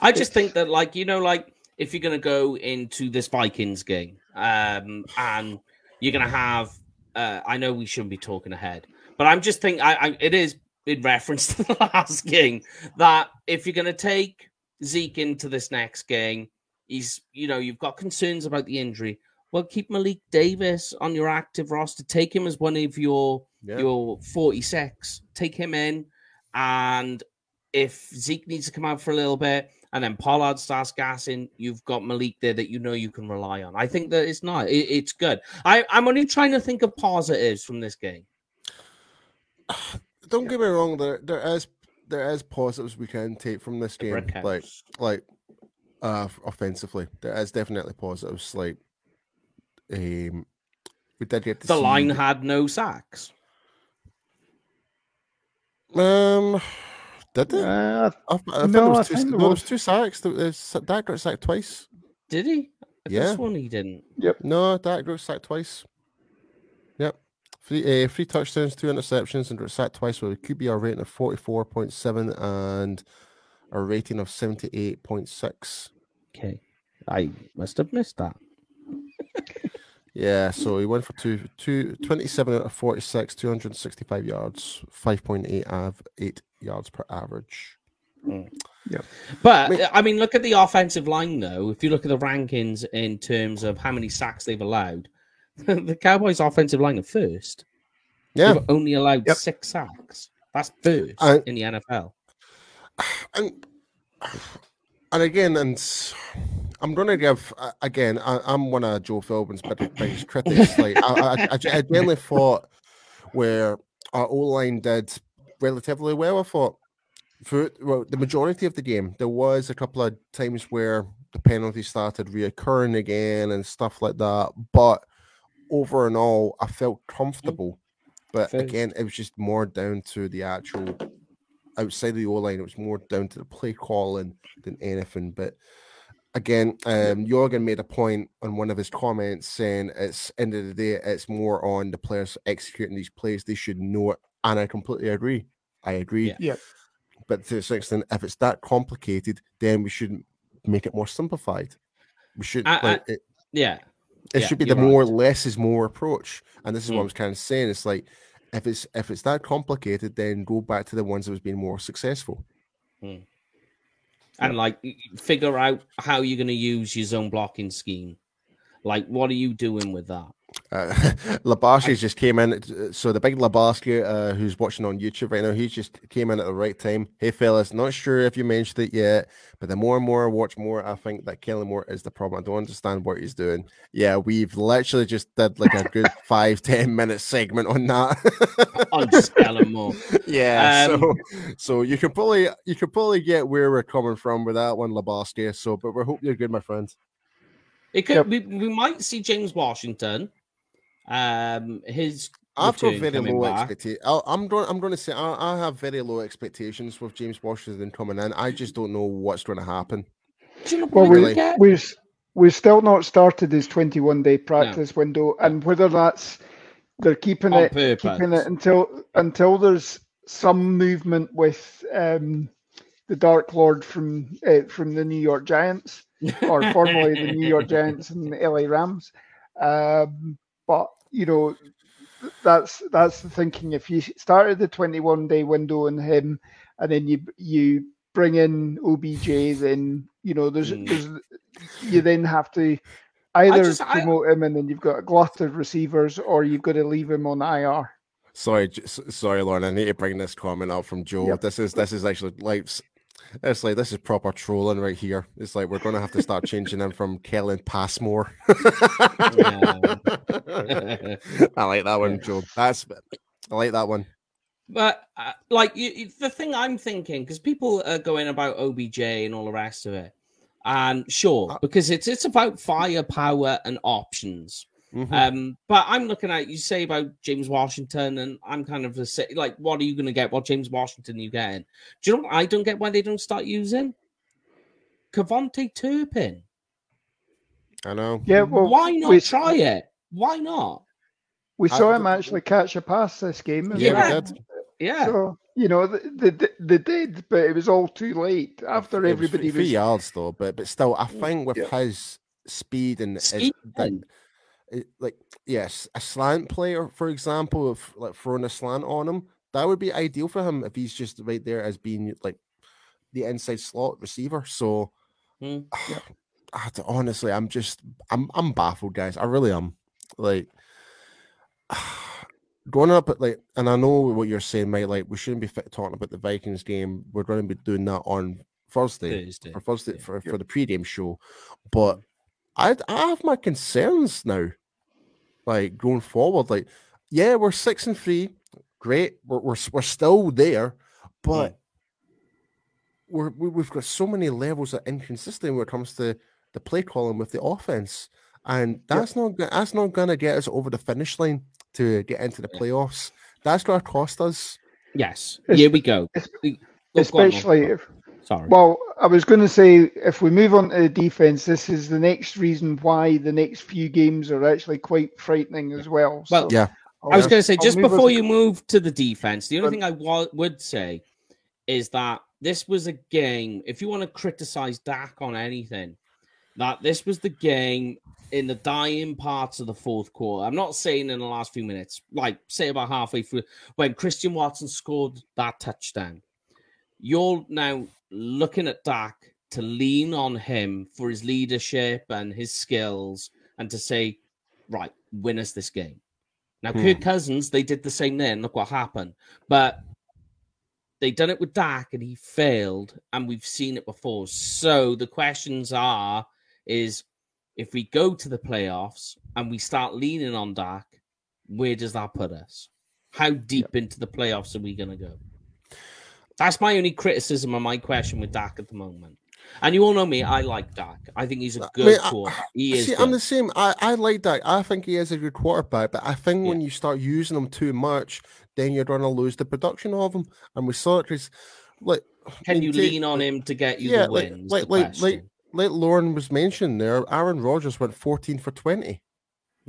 I just think that, like you know, like if you're going to go into this Vikings game, um, and you're going to have, uh, I know we shouldn't be talking ahead, but I'm just thinking, I, I it is in reference <laughs> to the last game that if you're going to take Zeke into this next game, he's you know you've got concerns about the injury. Well, keep Malik Davis on your active roster. Take him as one of your yeah. your 46. Take him in, and if Zeke needs to come out for a little bit, and then Pollard starts gassing, you've got Malik there that you know you can rely on. I think that it's not. It, it's good. I, I'm only trying to think of positives from this game. <sighs> Don't get me wrong. There there is there is positives we can take from this game. Like like uh, offensively. There is definitely positives. Like, um, we did get the see... line had no sacks. Um, did it? Uh, I, I no, there was two, there was two sacks. That got sacked twice. Did he? yeah. one he didn't. Yep. No, Dak got sacked twice. Yep. Three, uh, three touchdowns, two interceptions, and got sacked twice with a QBR rating of 44.7 and a rating of 78.6. Okay. I must have missed that. <laughs> yeah, so he went for two, two, 27 out of 46, 265 yards, 5.8 av, 8 yards per average. Mm. Yeah. But I mean, look at the offensive line, though. If you look at the rankings in terms of how many sacks they've allowed, <laughs> the Cowboys' offensive line are first. Yeah. They've only allowed yep. six sacks. That's first in the NFL. <sighs> And and again, and I'm going to give uh, again. I, am one of Joe Philbin's biggest critics. Like I, I, I, genuinely thought where our O line did relatively well. I thought for well, the majority of the game, there was a couple of times where the penalty started reoccurring again and stuff like that. But over and all, I felt mm. comfortable. But again, it was just more down to the actual outside of the O line. It was more down to the play calling than anything. But again, um, Jorgen made a point on one of his comments saying it's end of the day, it's more on the players executing these plays. They should know it, and I completely agree. I agree. Yeah. yeah. But to a certain extent, if it's that complicated, then we should make it more simplified. We should, I, like, I, it, yeah. It yeah, should be the more right. less is more approach, and this is mm. what I was kind of saying. It's like if it's if it's that complicated, then go back to the ones that was being more successful. Mm. And like figure out how you're going to use your zone blocking scheme. Like, what are you doing with that? Uh, <laughs> Labashi just came in. So the big Labashi, uh, who's watching on YouTube right now, he just came in at the right time. Hey, fellas, not sure if you mentioned it yet, but the more and more I watch more, I think that Kellen Moore is the problem. I don't understand what he's doing. Yeah, we've literally just did like a good <laughs> five, ten minute segment on that. <laughs> on Kellen Moore. Yeah. Um, so, so you can probably you can probably get where we're coming from with that one, Labaski. So, but we hope you're good, my friend. It could. Yep. We, we might see James Washington. Um, his I've got very low expectations. I'm going. I'm going to say I, I, have very low expectations with James Washington coming in. I just don't know what's going to happen. well, we, we we've still not started his 21 day practice no. window, and whether that's they're keeping On it purpose. keeping it until until there's some movement with um, the Dark Lord from uh, from the New York Giants or formerly the New York <laughs> Giants and the LA Rams. Um, but you know, that's that's the thinking. If you started the 21 day window on him, and then you you bring in OBJ, then you know there's, mm. there's you then have to either just, promote I, him, and then you've got a glut of receivers, or you've got to leave him on IR. Sorry, sorry, Lauren. I need to bring this comment up from Joe. Yep. This is this is actually like it's like this is proper trolling right here. It's like we're gonna have to start <laughs> changing them from Kellen Passmore. <laughs> I like that one, Joe. That's I like that one. But uh, like you, the thing I'm thinking, because people are going about OBJ and all the rest of it, and sure, uh, because it's it's about firepower and options. Mm-hmm. Um, but I'm looking at you say about James Washington, and I'm kind of the like, what are you going to get? What James Washington are you getting? Do you know what I don't get why they don't start using KaVontae Turpin? I know. Yeah, well, why not we, try it? Why not? We saw I, him actually catch a pass this game. Yeah, yeah. So, you know, they, they, they, did, but it was all too late after it everybody was three, was... yards though. But but still, I think with yeah. his speed and speed. His, like yes, a slant player, for example, of like throwing a slant on him, that would be ideal for him if he's just right there as being like the inside slot receiver. So mm, <sighs> yeah. honestly, I'm just I'm I'm baffled, guys. I really am. Like <sighs> going up at like, and I know what you're saying, mate. Like we shouldn't be talking about the Vikings game. We're going to be doing that on Thursday, Thursday. for Thursday yeah. for, for the pregame show. But I I have my concerns now like going forward. Like, yeah, we're six and three, great. We're we're, we're still there, but hmm. we're we've got so many levels of inconsistency when it comes to the play calling with the offense, and that's yep. not that's not gonna get us over the finish line to get into the playoffs. That's gonna cost us. Yes, here we go. Especially if Sorry. Well, I was going to say if we move on to the defense, this is the next reason why the next few games are actually quite frightening as well. Well, yeah. I was going to say just before you move to the defense, the only thing I would say is that this was a game. If you want to criticize Dak on anything, that this was the game in the dying parts of the fourth quarter. I'm not saying in the last few minutes, like say about halfway through when Christian Watson scored that touchdown. You're now looking at Dak to lean on him for his leadership and his skills and to say, right, win us this game. Now, hmm. Kirk Cousins, they did the same then. Look what happened. But they done it with Dak and he failed, and we've seen it before. So the questions are is if we go to the playoffs and we start leaning on Dak, where does that put us? How deep yep. into the playoffs are we going to go? That's my only criticism and my question with Dak at the moment. And you all know me, I like Dak. I think he's a good I mean, He is. See. I'm the same. I, I like Dak. I think he is a good quarterback, but I think yeah. when you start using him too much, then you're going to lose the production of him. And we saw it because, like, can you lean on him to get you yeah, the wins? Like, like, like, like Lauren was mentioned there, Aaron Rodgers went 14 for 20.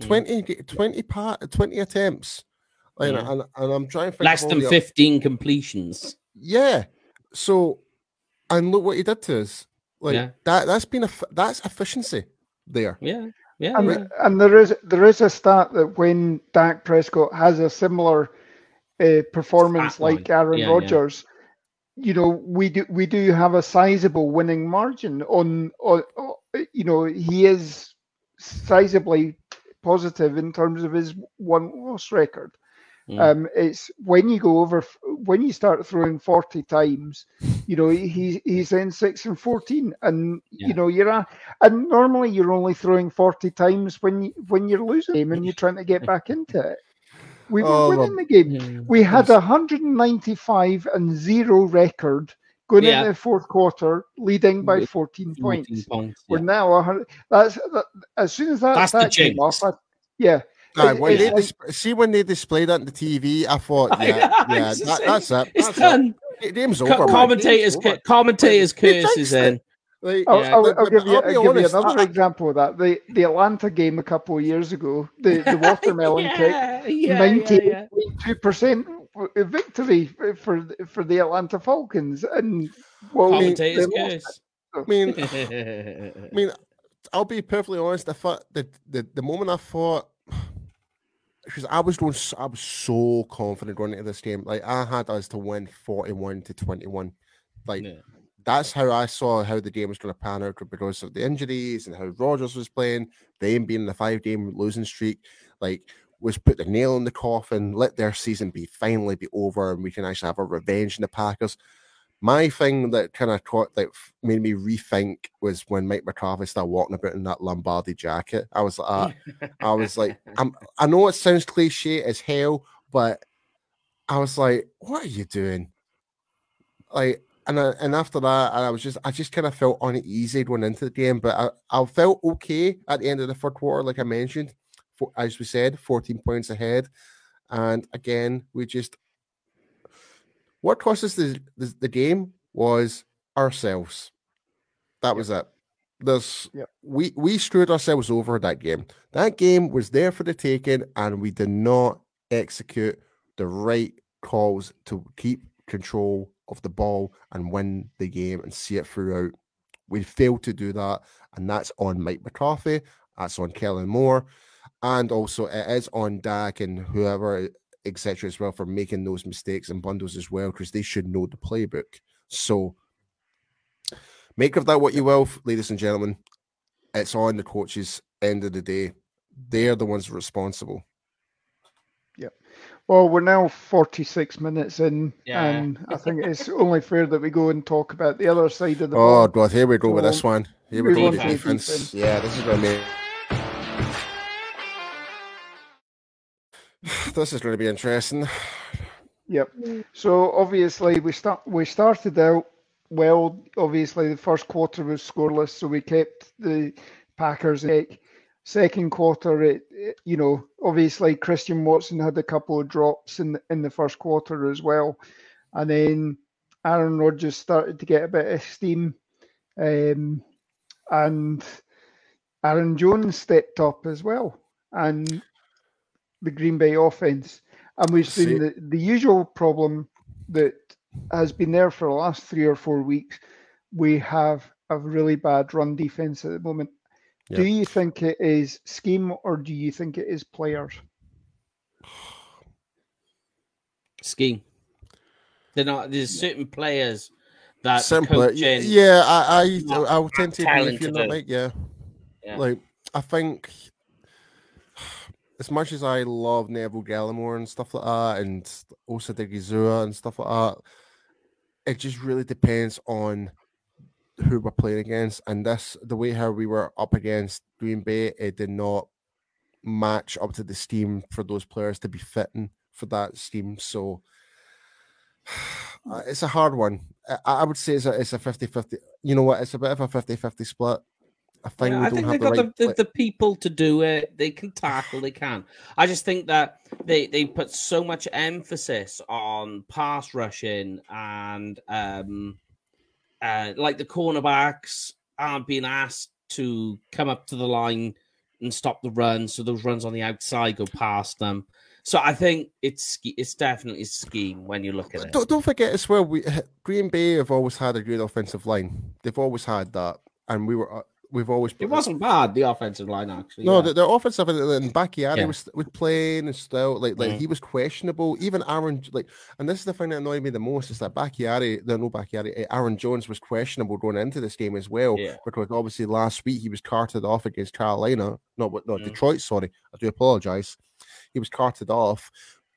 Mm. 20, 20, part, 20 attempts. Yeah. And, and, and, I'm trying to less than 15 completions. Yeah. So, and look what he did to us. Like yeah. that. That's been a that's efficiency there. Yeah. Yeah, and, yeah. and there is there is a stat that when Dak Prescott has a similar uh, performance like Aaron yeah, Rodgers, you know, we do we do have a sizable winning margin on, on, on you know, he is sizably positive in terms of his one loss record. Mm. Um, it's when you go over when you start throwing forty times, you know he's he's in six and fourteen, and yeah. you know you're a, and normally you're only throwing forty times when you when you're losing game and you're trying to get <laughs> back into it. We were oh, winning the game. We had a 195 and zero record going yeah. into the fourth quarter, leading by 14 points. points yeah. We're now 100. That's that, as soon as that, that's that the came off. I, yeah. Right, when they dis- see when they displayed that on the TV, I thought, <laughs> yeah, yeah, yeah that, that's it. It's that's done. It. Game's over. Commentators, over. commentators curse is in. Like, I'll, yeah, I'll, I'll, give you, I'll give honest, you another I, example of that. The the Atlanta game a couple of years ago, the, the watermelon <laughs> yeah, kick, ninety two percent victory for for the Atlanta Falcons, and well, commentators curse. I mean, <laughs> I mean, I'll be perfectly honest. I thought the the, the moment I thought because I was going, I was so confident going into this game. Like I had us to win forty-one to twenty-one. Like yeah. that's how I saw how the game was going to pan out because of the injuries and how Rodgers was playing. Them being the five-game losing streak, like was put the nail in the coffin. Let their season be finally be over, and we can actually have a revenge in the Packers. My thing that kind of caught that made me rethink was when Mike McCarthy started walking about in that Lombardi jacket. I was like, uh, I was like, <laughs> I'm, I know it sounds cliche as hell, but I was like, what are you doing? Like, and I, and after that, I was just I just kind of felt uneasy going into the game, but I, I felt okay at the end of the third quarter, like I mentioned, for, as we said, 14 points ahead, and again we just what cost us the, the, the game was ourselves. That yep. was it. This yep. we we screwed ourselves over that game. That game was there for the taking, and we did not execute the right calls to keep control of the ball and win the game and see it throughout. We failed to do that, and that's on Mike McCarthy. That's on Kellen Moore, and also it is on Dak and whoever etc., as well, for making those mistakes and bundles as well, because they should know the playbook. So make of that what you will, ladies and gentlemen. It's on the coaches. End of the day, they're the ones responsible. Yeah. Well, we're now 46 minutes in, yeah. and I think it's only fair that we go and talk about the other side of the. Oh, God, here we go so with this one. Here we, we go with the defense. defense. Yeah, this is going to be. This is going to be interesting. Yep. So obviously we start we started out well. Obviously the first quarter was scoreless, so we kept the Packers in. Second quarter, it, it, you know obviously Christian Watson had a couple of drops in in the first quarter as well, and then Aaron Rodgers started to get a bit of steam, um, and Aaron Jones stepped up as well, and the Green Bay offense. And we've seen the, the usual problem that has been there for the last three or four weeks. We have a really bad run defense at the moment. Do you think it is scheme or do you think it is players? Scheme. They're not. There's certain players that Simple. Yeah, I I I would tend to agree with you that, like, yeah. yeah. Like I think as much as I love Neville Gallimore and stuff like that, and Osa Odighizuwa and stuff like that, it just really depends on who we're playing against. And this, the way how we were up against Green Bay, it did not match up to the scheme for those players to be fitting for that scheme. So <sighs> uh, it's a hard one. I, I, would say it's a, it's a 50 50. You know what? It's a bit of a 50 50 split. I think, yeah, I think they've the got right the, the, the, people to do it. They can tackle, they can. I just think that they, they put so much emphasis on pass rushing and um, uh, like the cornerbacks aren't being asked to come up to the line and stop the run. So those runs on the outside go past them. So I think it's it's definitely a scheme when you look at it. Don't, don't forget as well, we Green Bay have always had a great offensive line. They've always had that, and we were we've always. It wasn't bad the offensive line actually. No, yeah. the, the offensive and Bakhtiari yeah. was was playing and still like like mm. he was questionable. Even Aaron like, and this is the thing that annoyed me the most is that Bakhtiari, the no Bakhtiari, eh, Aaron Jones was questionable going into this game as well yeah. because obviously last week he was carted off against Carolina. No, but no mm. Detroit. Sorry, I do apologize. He was carted off.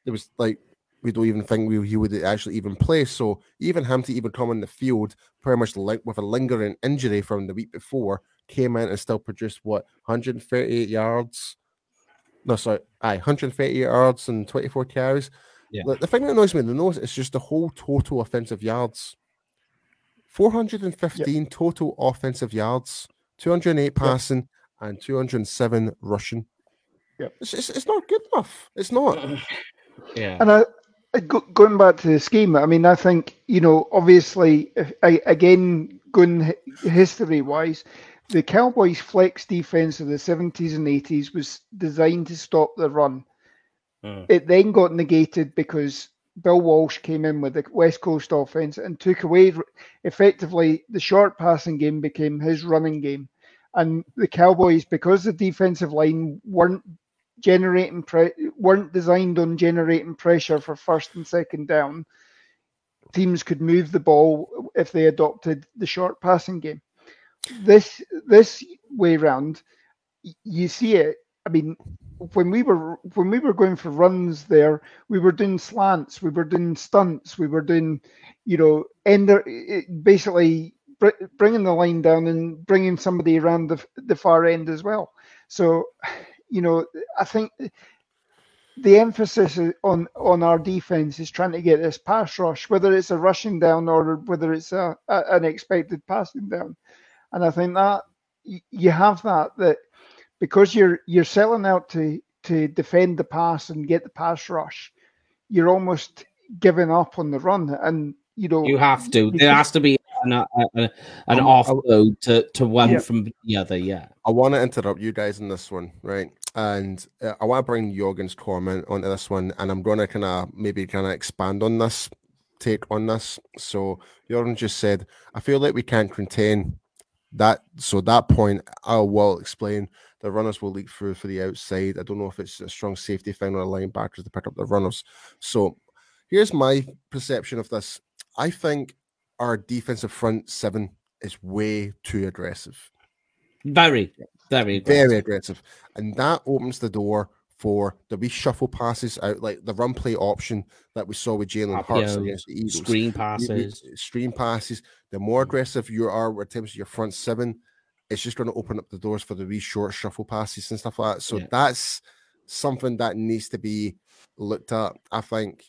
It was like we don't even think we, he would actually even play. So even him to even come on the field, pretty much like with a lingering injury from the week before, came in and still produced what 138 yards. No, sorry, aye, 138 yards and 24 carries. Yeah. The, the thing that annoys me the most is just the whole total offensive yards. 415 yep. total offensive yards, 208 passing, yep. and 207 rushing. Yep. It's, it's, it's, not good enough. It's not. <sighs> yeah. And I, going back to the scheme, I mean, I think, you know, obviously, I, again, going history wise, the Cowboys' flex defense of the 70s and 80s was designed to stop the run. Mm. It then got negated because Bill Walsh came in with the West Coast offense and took away effectively the short passing game became his running game. And the Cowboys, because the defensive line weren't generating pre- weren't designed on generating pressure for first and second down, teams could move the ball if they adopted the short passing game this this way round, you see it. I mean, when we were when we were going for runs there, we were doing slants, we were doing stunts, we were doing, you know, ender basically bringing the line down and bringing somebody around the the far end as well. So, you know, I think the emphasis on on our defense is trying to get this pass rush, whether it's a rushing down or whether it's a, a an expected passing down. And I think that you have that that because you're you're selling out to to defend the pass and get the pass rush, you're almost giving up on the run. And you know you have to. There has to be an, a, an um, offload to to one yeah. from the other. Yeah. I want to interrupt you guys in this one, right? And uh, I want to bring Jorgen's comment onto this one, and I'm going to kind of maybe kind of expand on this take on this. So Jorgen just said, I feel like we can't contain that so that point I will explain the runners will leak through for the outside. I don't know if it's a strong safety thing or the linebackers to pick up the runners. So here's my perception of this. I think our defensive front seven is way too aggressive. Very, very aggressive. Very aggressive. And that opens the door for the wee shuffle passes out, like the run play option that we saw with Jalen Hurts against the Eagles. Screen passes. screen passes. The more aggressive you are with terms of your front seven, it's just going to open up the doors for the wee short shuffle passes and stuff like that. So yeah. that's something that needs to be looked at, I think.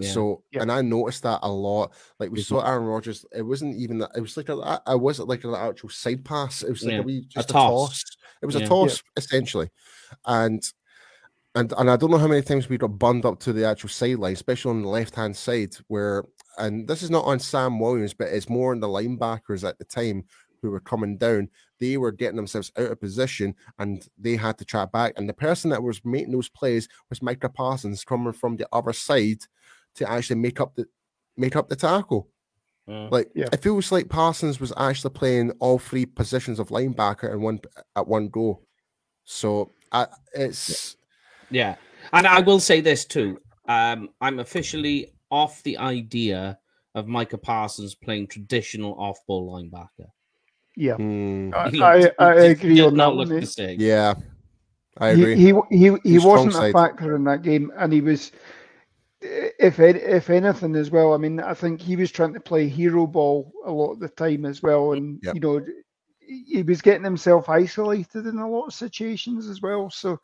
Yeah. So, yeah. and I noticed that a lot. Like we mm-hmm. saw Aaron Rodgers, it wasn't even that. It was like a, I wasn't like an actual side pass. It was like yeah. a wee, just a, a toss. toss. It was a toss essentially, and and and I don't know how many times we got bunned up to the actual sideline, especially on the left hand side, where and this is not on Sam Williams, but it's more on the linebackers at the time who were coming down. They were getting themselves out of position and they had to track back. And the person that was making those plays was Micah Parsons coming from the other side to actually make up the make up the tackle. Mm. Like yeah. it feels like Parsons was actually playing all three positions of linebacker in one at one go. So I, it's yeah, and I will say this too. Um, I'm officially off the idea of Micah Parsons playing traditional off-ball linebacker. Yeah, mm. I, I, I, agree on that one. Yeah, I agree. He he he, he wasn't a factor in that game, and he was if if anything as well, I mean, I think he was trying to play hero ball a lot of the time as well, and yep. you know, he was getting himself isolated in a lot of situations as well. So,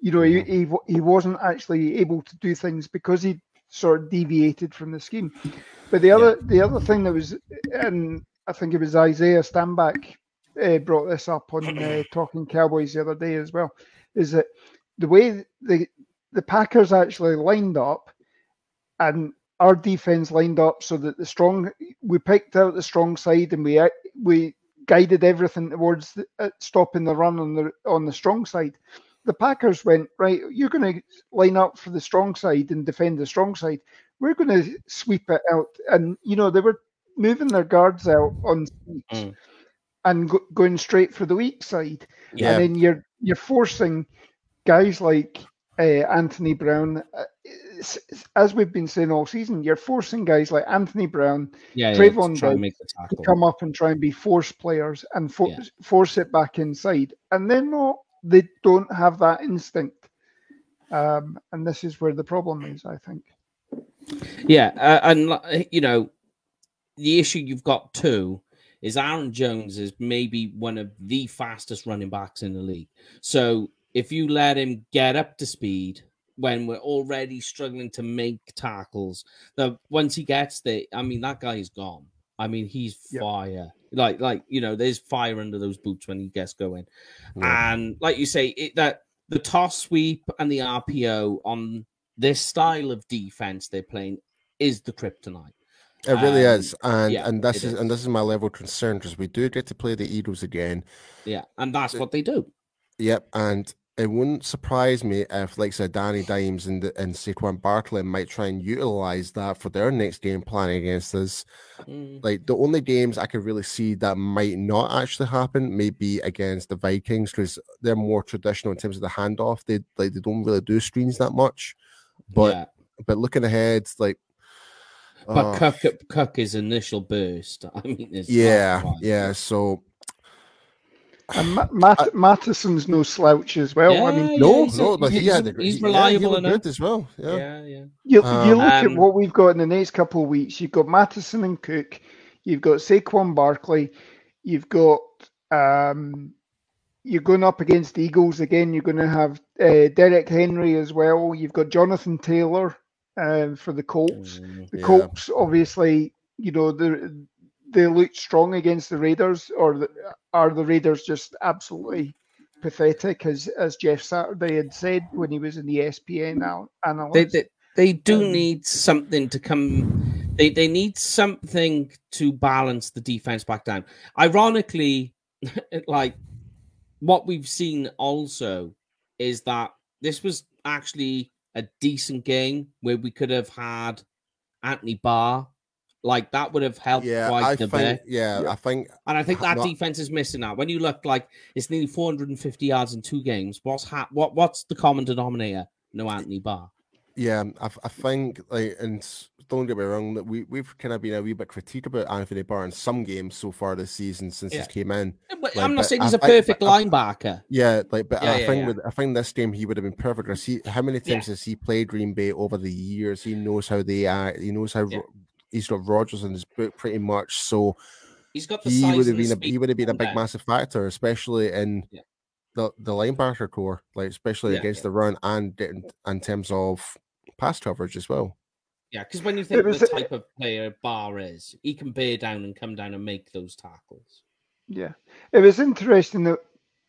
you know, mm-hmm. he, he he wasn't actually able to do things because he sort of deviated from the scheme. But the other the other thing that was, and I think it was Isaiah Stanback uh, brought this up on uh, <clears throat> Talking Cowboys the other day as well, is that the way the the Packers actually lined up and our defense lined up so that the strong we picked out the strong side and we we guided everything towards the, uh, stopping the run on the on the strong side. The Packers went right. You're going to line up for the strong side and defend the strong side. We're going to sweep it out, and you know they were moving their guards out on mm. and go, going straight for the weak side. Yeah. And then you're you're forcing guys like uh, Anthony Brown, uh, as we've been saying all season, you're forcing guys like Anthony Brown, yeah, Trevon yeah, to, to come up and try and be force players and for, yeah. force it back inside, and they're not. They don't have that instinct, um, and this is where the problem is. I think. Yeah, uh, and you know, the issue you've got too is Aaron Jones is maybe one of the fastest running backs in the league. So if you let him get up to speed when we're already struggling to make tackles, that once he gets there, I mean, that guy is gone. I mean, he's fire. Like, like you know, there's fire under those boots when he gets going. And like you say, it, that the toss sweep and the RPO on this style of defense they're playing is the kryptonite. It really um, is, and yeah, and this is, is, and this is my level of concern because we do get to play the Eagles again. Yeah, and that's what they do. Yep, and it wouldn't surprise me if, like said, Danny Dimes and and Saquon Barkley might try and utilize that for their next game plan against us. Mm. Like the only games I could really see that might not actually happen may be against the Vikings because they're more traditional in terms of the handoff. They like they don't really do screens that much. But yeah. but looking ahead, like but uh, Cook Cook is initial burst. <laughs> I mean, yeah, yeah. So and Matt, Mattison's no slouch as well. Yeah, I mean, no, no, but he had a great, he's reliable yeah, enough as well. Yeah, yeah. yeah. You, um, you look um, at what we've got in the next couple of weeks. You've got Mattison and Cook. You've got Saquon Barkley. You've got um, you're going up against the Eagles again. You're going to have uh, Derrick Henry as well. You've got Jonathan Taylor uh, for the Colts. Mm, the yeah. Colts, obviously, you know, the they looked strong against the Raiders, or the, are the Raiders just absolutely pathetic, as as Jeff Saturday had said when he was in the ESPN analyst? They, they, they do um, need something to come. They they need something to balance the defense back down. Ironically, <laughs> like what we've seen also is that this was actually a decent game where we could have had Anthony Barr like that would have helped yeah, quite I a think, bit. Yeah, I think, and I think that not... defense is missing out. When you look like it's nearly 450 yards in two games, what's ha- what what's the common denominator? No Anthony Barr. Yeah, I, I think like, and don't get me wrong, that we we've kind of been a wee bit critique about Anthony Barr in some games so far this season since yeah. he came in. Like, I'm not saying he's a perfect I, linebacker. Yeah, like, but yeah, I yeah, think with I think this game he would have been perfect. He, how many times has he played Green Bay over the years? He knows how they are. He knows how he's got Rodgers in his book pretty much. So he's got the he would have been a, he would have been a big massive factor, especially in yeah. the the linebacker core, like especially yeah, against yeah. the run and in, in terms of pass coverage as well. Yeah, because when you think of the type of player Barr is, he can bear down and come down and make those tackles. Yeah, it was interesting that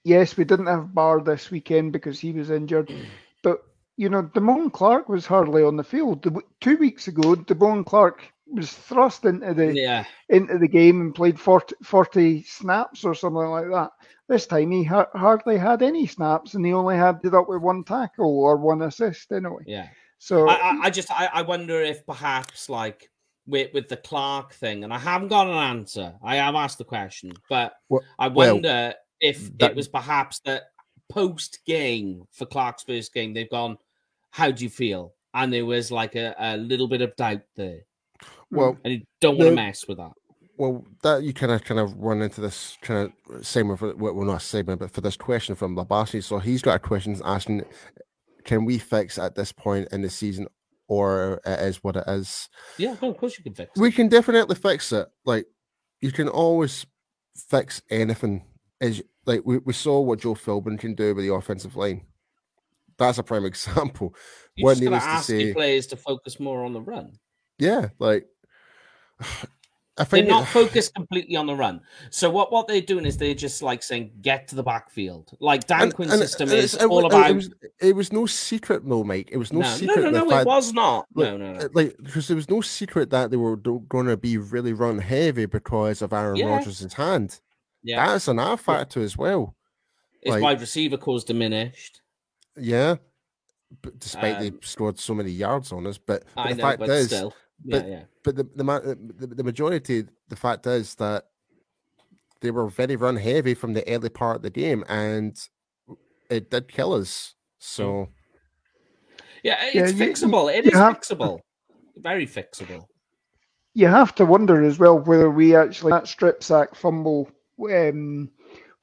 yes, we didn't have Barr this weekend because he was injured, <clears throat> but you know, Damone Clark was hardly on the field. The, two weeks ago, Damone Clark was thrust into the yeah. into the game and played 40, 40 snaps or something like that. This time he ha- hardly had any snaps, and he only had it up with one tackle or one assist anyway. Yeah. So I, I just I, I wonder if perhaps like with with the Clark thing, and I haven't got an answer. I have asked the question, but well, I wonder well, if that... it was perhaps that post game for Clark's first game, they've gone, "How do you feel?" And there was like a, a little bit of doubt there. Well, mm. and you don't want to mess with that. Well, that you kind of kind of run into this kind of segment for well, not segment, but for this question from Labasi. So he's got a question asking, "Can we fix at this point in the season, or it is what it is?" Yeah, of course you can fix. It. We can definitely fix it. Like you can always fix anything. Is like we, we saw what Joe Philbin can do with the offensive line. That's a prime <laughs> example. You when just ask to say, players to focus more on the run. Yeah, like <sighs> they're not <sighs> focused completely on the run. So what, what they're doing is they're just like saying, get to the backfield. Like Dan and, Quinn's and system is it, all about. It was, it was, no secret, though, Mike. It was no, no secret. No, no, no, fact, it was not. Like, no, no, no. Like because there was no secret that they were going to be really run heavy because of Aaron yeah. Rodgers' hand. Yeah, that's an R factor as well. His like, wide receiver cause diminished. Yeah, but despite um, they scored so many yards on us, but, but the know, fact but is, still. But, yeah, yeah. but the, the the majority, the fact is that they were very run heavy from the early part of the game, and it did kill us. So, yeah, it's yeah, fixable. You, it is have, fixable. Very fixable. You have to wonder as well whether we actually that strip sack fumble, um,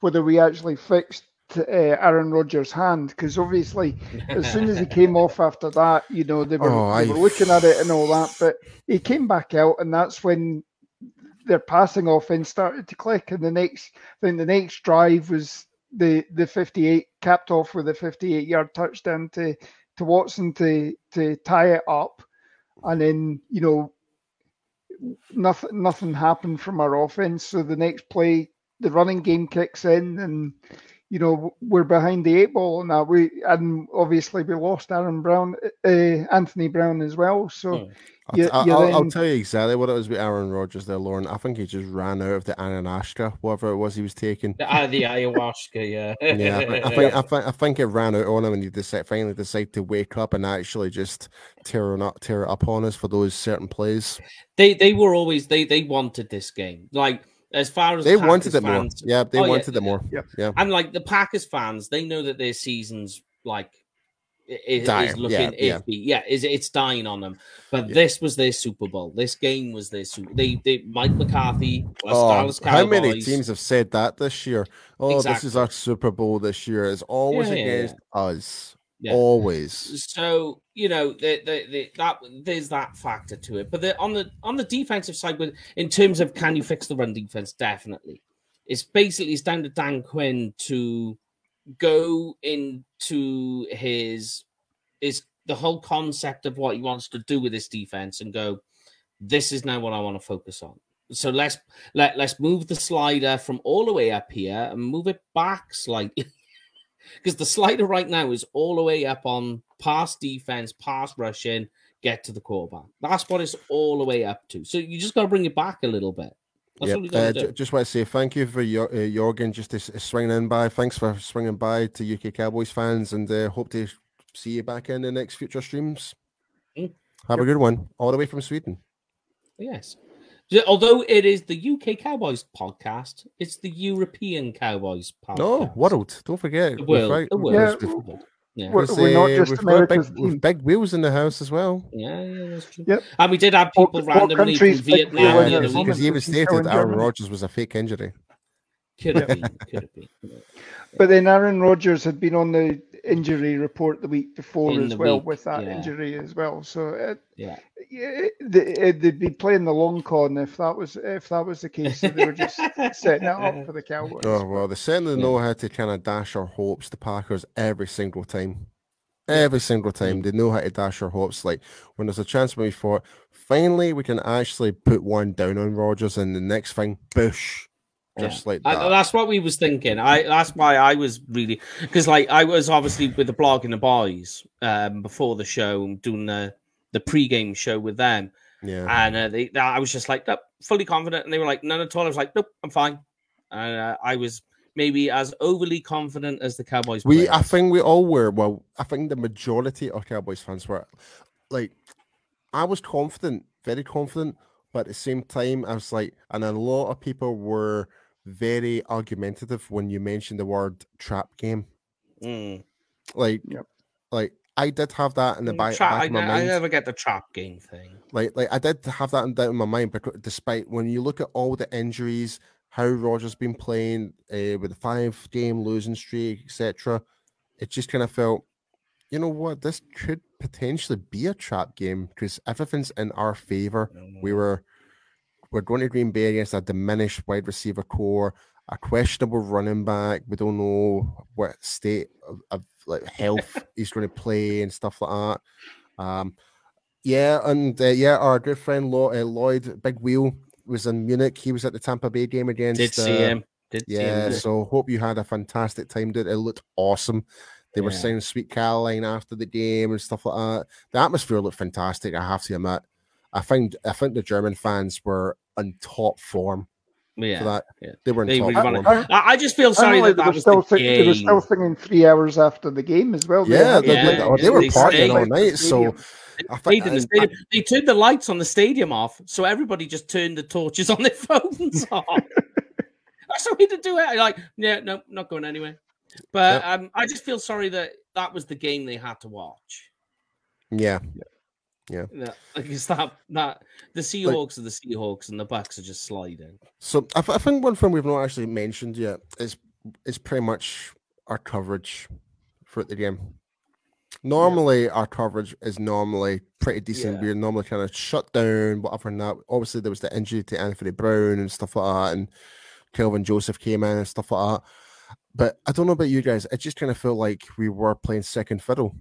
whether we actually fixed uh, Aaron Rodgers' hand because obviously as soon as he <laughs> came off after that, you know they were, oh, they were looking at it and all that, but he came back out and that's when their passing offense started to click. And the next, then the next drive was the the 58 capped off with a 58 yard touchdown to to Watson to to tie it up, and then you know nothing nothing happened from our offense. So the next play, the running game kicks in and you know we're behind the eight ball and that we and obviously we lost Aaron Brown, uh, Anthony Brown as well. So hmm. you, I'll, I'll, then... I'll, tell you exactly what it was with Aaron Rodgers there, Lauren. I think he just ran out of the Ananaska, whatever it was he was taking. The, uh, the ayahuasca, yeah. yeah, I, think I think I think it ran out on him, and he decided, finally decided to wake up and actually just tear it up, tear it up on us for those certain plays. They they were always they they wanted this game like as far as they Packers wanted it fans, more. Yeah, they oh, wanted yeah, it more. Yeah. yeah. And like the Packers fans, they know that their season's like is, is looking yeah, iffy. Yeah. yeah, is it's dying on them. But yeah. this was their Super Bowl. This game was their Super. They, they Mike McCarthy. Oh, how many teams have said that this year? Oh, exactly. this is our Super Bowl this year. It's always against us. Yeah. Always. So you know the, the, the, that there's that factor to it, but the, on the on the defensive side, with in terms of can you fix the run defense, definitely. It's basically it's down to Dan Quinn to go into his is the whole concept of what he wants to do with this defense and go. This is now what I want to focus on. So let's let let's move the slider from all the way up here and move it back slightly <laughs> because the slider right now is all the way up on pass defense, pass rushing, get to the quarterback. That's what it's all the way up to. So you just got to bring it back a little bit. That's yep. Uh, j- just want to say thank you for your uh, Jorgen just to, swinging in by. Thanks for swinging by to UK Cowboys fans, and uh, hope to see you back in the next future streams. Mm. Have yep. a good one, all the way from Sweden. Yes. Although it is the UK Cowboys podcast, it's the European Cowboys podcast. No, world. Don't forget. The world. Right, the world. Yeah. Yeah. We're, we're, not uh, just we've America's big, team. big wheels in the house as well. Yeah, yeah, that's true. Yep. And we did have people what, randomly what from Vietnam. Yeah, because he even stated Aaron Rodgers was a fake injury. Could have been. Could have been. But then Aaron Rodgers had been on the injury report the week before In as well week, with that yeah. injury as well. So it, yeah, they, would be playing the long con if that was if that was the case. So they were just <laughs> setting it up for the Cowboys. Oh well, they certainly yeah. know how to kind of dash our hopes. The Packers every single time. Every single time mm. they know how to dash our hopes. Like when there's a chance when we thought finally we can actually put one down on Rodgers, and the next thing, Bush, just yeah. like that. I, that's what we was thinking. I that's why I was really because like I was obviously with the blog and the boys um before the show doing the the pre-game show with them Yeah. And uh, they, I was just like, nope, fully confident. And they were like, none at all. I was like, nope, I'm fine. And uh, I was maybe as overly confident as the Cowboys. We, players. I think we all were. Well, I think the majority of Cowboys fans were like, I was confident, very confident, but at the same time, I was like, and a lot of people were very argumentative when you mentioned the word trap game. Mm. Like, yep. like I did have that in the back, Tra- back of my I, mind. I never get the trap game thing. Like, like I did have that in, in my mind, but despite when you look at all the injuries, how Rodgers been playing uh, with a five game losing streak, etc., it just kind of felt, you know what, this could potentially be a trap game because everything's in our favor. We were we're going to Green Bay against a diminished wide receiver corps, a questionable running back. We don't know what state of, of like health <laughs> he's going to play and stuff like that. Um, yeah, and uh, yeah, our good friend Lloyd, uh, Lloyd Big Wheel was in Munich. He was at the Tampa Bay game against. Did see uh, him. Did yeah, him. so hope you had a fantastic time. Dude, it looked awesome. They were Yeah. saying Sweet Caroline after the game and stuff like that. The atmosphere looked fantastic. I have to admit. I think I think the German fans were in top form Yeah. for that. yeah. They were in They top really form. wanted- I, I just feel sorry that that they, were was still the sing- they were still singing three hours after the game as well. They Yeah, they, Yeah, they- oh, they were they partying stayed. all night. So Stadium. I Stayed think in the stadium. They turned the lights on the stadium off, so everybody just turned the torches on their <laughs> phones off. That's the way to do it. Like, yeah, no, not going anywhere. But um, I just feel sorry that that was the game they had to watch. yeah, Yeah, Like, it's that that the Seahawks are the Seahawks and the Bucks are just sliding. So I, I think one thing we've not actually mentioned yet is is pretty much our coverage for the game. Normally, our coverage is normally pretty decent. Yeah. We're normally kind of shut down, whatever. And that obviously there was the injury to Anthony Brown and stuff like that, and Kelvin Joseph came in and stuff like that. But I don't know about you guys. It just kind of felt like we were playing second fiddle.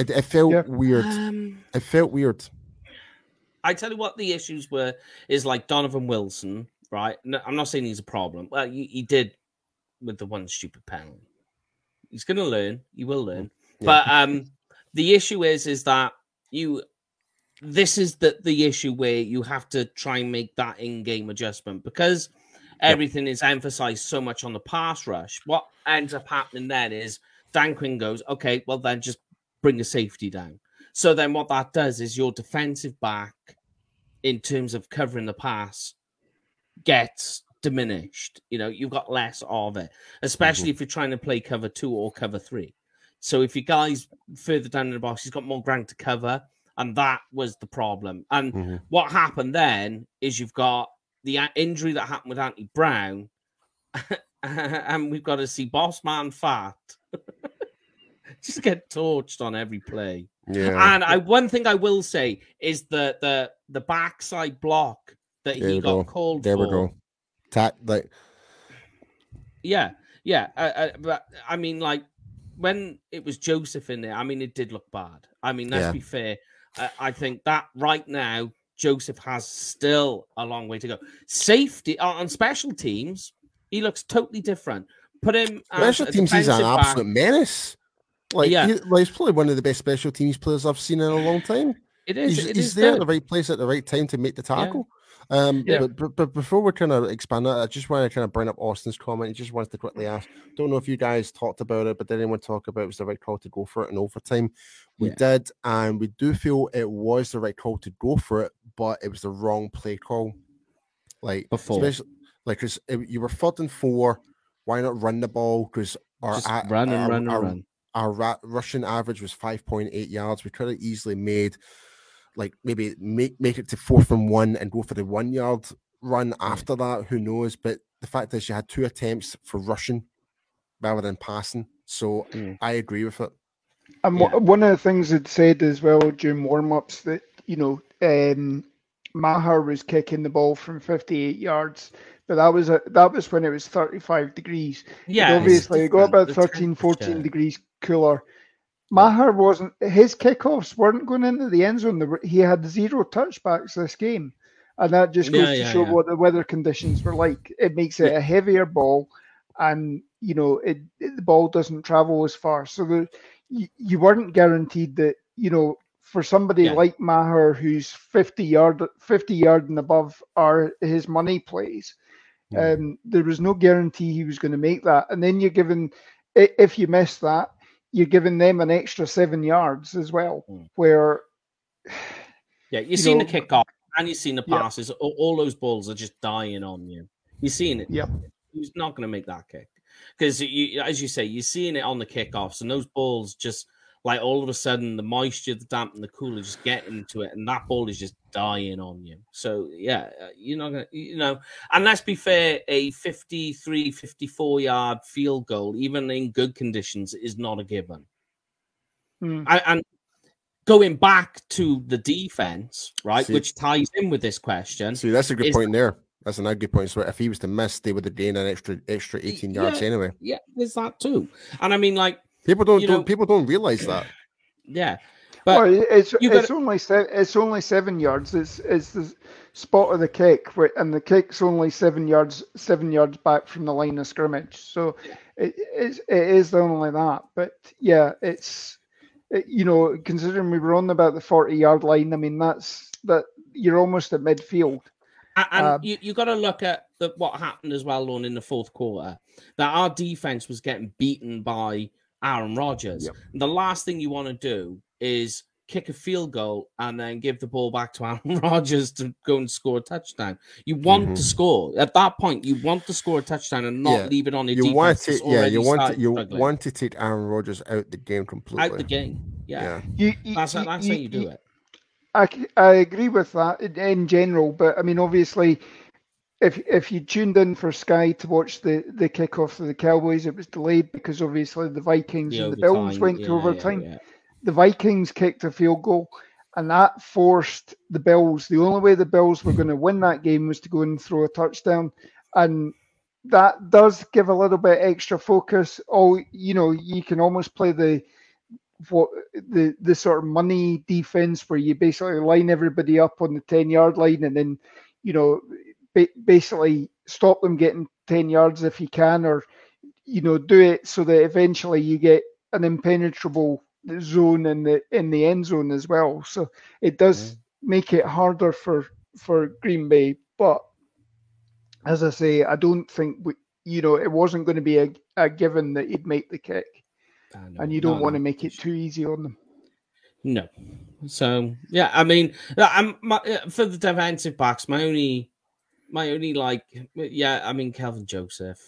It, it felt Yeah. weird. Um, It felt weird. I tell you what, the issues were is like Donovan Wilson, right? No, I'm not saying he's a problem. Well, he, he did with the one stupid penalty. He's going to learn. He will learn. Yeah. But um, the issue is, is that you. This is the the issue where you have to try and make that in-game adjustment because everything is emphasized so much on the pass rush. What ends up happening then is Dan Quinn goes, okay, well then just bring a safety down. So then what that does is your defensive back, in terms of covering the pass, gets diminished. You know, you've got less of it, especially if you're trying to play cover two or cover three. So if your guy's further down in the box, he's got more ground to cover. And that was the problem. And Mhm. what happened then is you've got the injury that happened with Anthony Brown, <laughs> and we've got to see Boss Man Fat just get torched on every play. Yeah. And I one thing I will say is the the the backside block that There he got go. called There for. we go. Tat like Yeah, yeah. Uh, uh, but I mean, like when it was Joseph in there, I mean, it did look bad. I mean, let's Yeah. be fair. Uh, I think that right now Joseph has still a long way to go. Safety uh, on special teams, he looks totally different. Put him special teams. He's an back. absolute menace. Like, Yeah. he, like he's probably one of the best special teams players I've seen in a long time. It is. He's, it he's is there at the right place at the right time to make the tackle. Um, Yeah. but, but, but before we kind of expand on that, I just want to kind of bring up Austin's comment. He just wants to quickly ask. Don't know if you guys talked about it, but did anyone talk about it was the right call to go for it in overtime? We Yeah. did, and we do feel it was the right call to go for it, but it was the wrong play call. Like Before. especially like because you were third and four. Why not run the ball? Because our Just run and our- run and our- run. Our ra- rushing average was 5.8 yards. We could have easily made like maybe make make it to fourth and one and go for the one yard run after that. Who knows? But the fact is, you had two attempts for rushing rather than passing. So Mm. I agree with it. And Yeah. one of the things it said as well during warm ups that, you know, um, Maher was kicking the ball from 58 yards, but that was a, that was when it was 35 degrees. Yeah, But obviously, it got about The 13, 14 temperature. degrees cooler. Maher wasn't, his kickoffs weren't going into the end zone. He had zero touchbacks this game. And that just goes Yeah, to yeah, show yeah. what the weather conditions were like. It makes it a heavier ball, and you know it, it- the ball doesn't travel as far. So the, you, you weren't guaranteed that you know for somebody like Maher, who's 50 yard, 50 yard and above are his money plays, um, there was no guarantee he was going to make that. And then you're given, if you miss that, you're giving them an extra seven yards as well, mm. where. Yeah, you've you seen know, the kickoff and you've seen the passes. All, all, those balls are just dying on you. You're seeing it. Yeah. He's not going to make that kick because, as you say, you're seeing it on the kickoffs, and those balls just like all of a sudden the moisture, the damp, and the cooler just get into it, and that ball is just dying on you. So yeah, uh, you're not gonna, you know. And let's be fair, a 53, 54 yard field goal, even in good conditions, is not a given. Hmm. I, and going back to the defense, right, see, which ties in with this question. See, that's a good point there. That's another good point. So if he was to miss, they would have gained an extra extra 18 yards yeah, anyway. Yeah, there's that too. And I mean, like People don't, don't know, people don't realize that. Yeah, but well, it's it's only se- it's only seven yards. It's it's the spot of the kick, where, and the kick's only seven yards seven yards back from the line of scrimmage. So it is it is only that. But yeah, it's it, you know considering we were on about the forty yard line. I mean that's that you're almost at midfield. And um, you you got to look at the, what happened as well, on in the fourth quarter. That our defense was getting beaten by Aaron Rodgers. Yep. The last thing you want to do is kick a field goal and then give the ball back to <laughs> Aaron Rodgers to go and score a touchdown. You want mm-hmm. to score at that point. You want to score a touchdown and not yeah. leave it on a you want to, yeah, you want to, you struggling. want to take Aaron Rodgers out the game completely. Out the game, yeah. yeah. You, that's you, that's how you do it. I, I agree with that in general, but I mean, obviously, if if you tuned in for Sky to watch the the kickoff of the Cowboys, it was delayed because obviously the Vikings the and the Bills went yeah, to overtime. The Vikings kicked a field goal, and that forced the Bills. The only way the Bills were going to win that game was to go and throw a touchdown, and that does give a little bit extra focus. Oh, you know, you can almost play the what the the sort of money defense where you basically line everybody up on the ten yard line, and then you know basically stop them getting 10 yards if you can, or, you know, do it so that eventually you get an impenetrable zone in the in the end zone as well. So it does make it harder for for Green Bay. But as I say, I don't think we, you know, it wasn't going to be a, a given that he'd make the kick, and you don't no, want no. to make it too easy on them. No. So yeah, I mean, I'm my, uh, for the defensive backs. My only my only like, yeah, I mean Kelvin Joseph,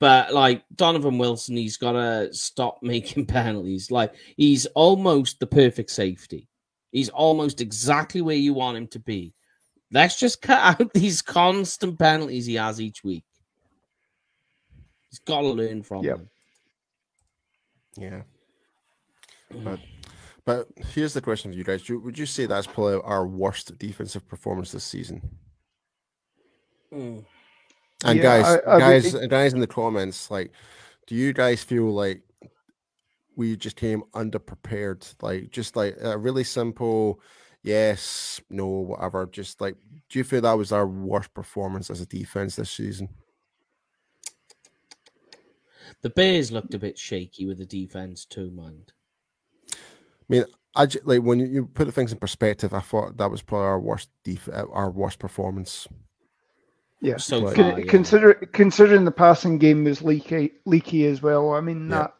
but like Donovan Wilson, he's got to stop <laughs> making penalties. Like he's almost the perfect safety. He's almost exactly where you want him to be. Let's just cut <laughs> out these constant penalties he has each week. He's got to learn from yep. them. Yeah. <sighs> But but here's the question for you guys: Would you say that's probably our worst defensive performance this season? Mm. And yeah, guys, I, I guys, guys in the comments, like, do you guys feel like we just came underprepared? Like, just like a really simple yes, no, whatever. Just like, do you feel that was our worst performance as a defense this season? The Bears looked a bit shaky with the defense too, mind. I mean, I like when you put the things in perspective. I thought that was probably our worst def- uh, our worst performance. Yeah, so far, yeah. consider considering the passing game was leaky leaky as well. I mean yeah. that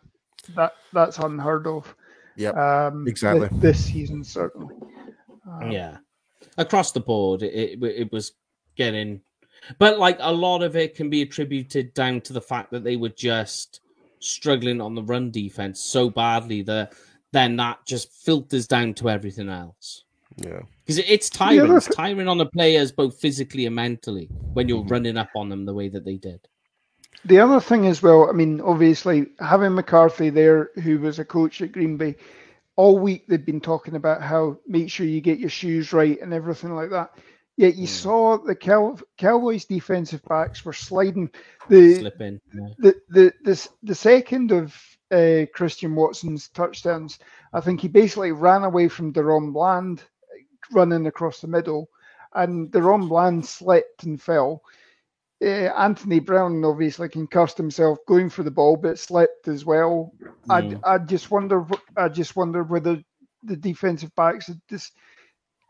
that that's unheard of. Yeah, um, exactly. This, this, season certainly. Um, yeah, across the board, it, it it was getting, but like a lot of it can be attributed down to the fact that they were just struggling on the run defense so badly that then that just filters down to everything else. Yeah. Because it's tiring. Yeah, it's tiring on the players both physically and mentally when you're running up on them the way that they did. The other thing as well, I mean, obviously having McCarthy there, who was a coach at Green Bay, all week they've been talking about how make sure you get your shoes right and everything like that. Yet you mm. saw the Cow- Cowboys defensive backs were sliding. The, Slipping, yeah. the, the, the, the second of uh, Christian Watson's touchdowns. I think he basically ran away from DaRon Bland running across the middle, and DaRon Bland slipped and fell. Uh, Anthony Brown obviously concussed himself going for the ball, but slipped as well. Mm. I I just wonder I just wonder whether the defensive backs had just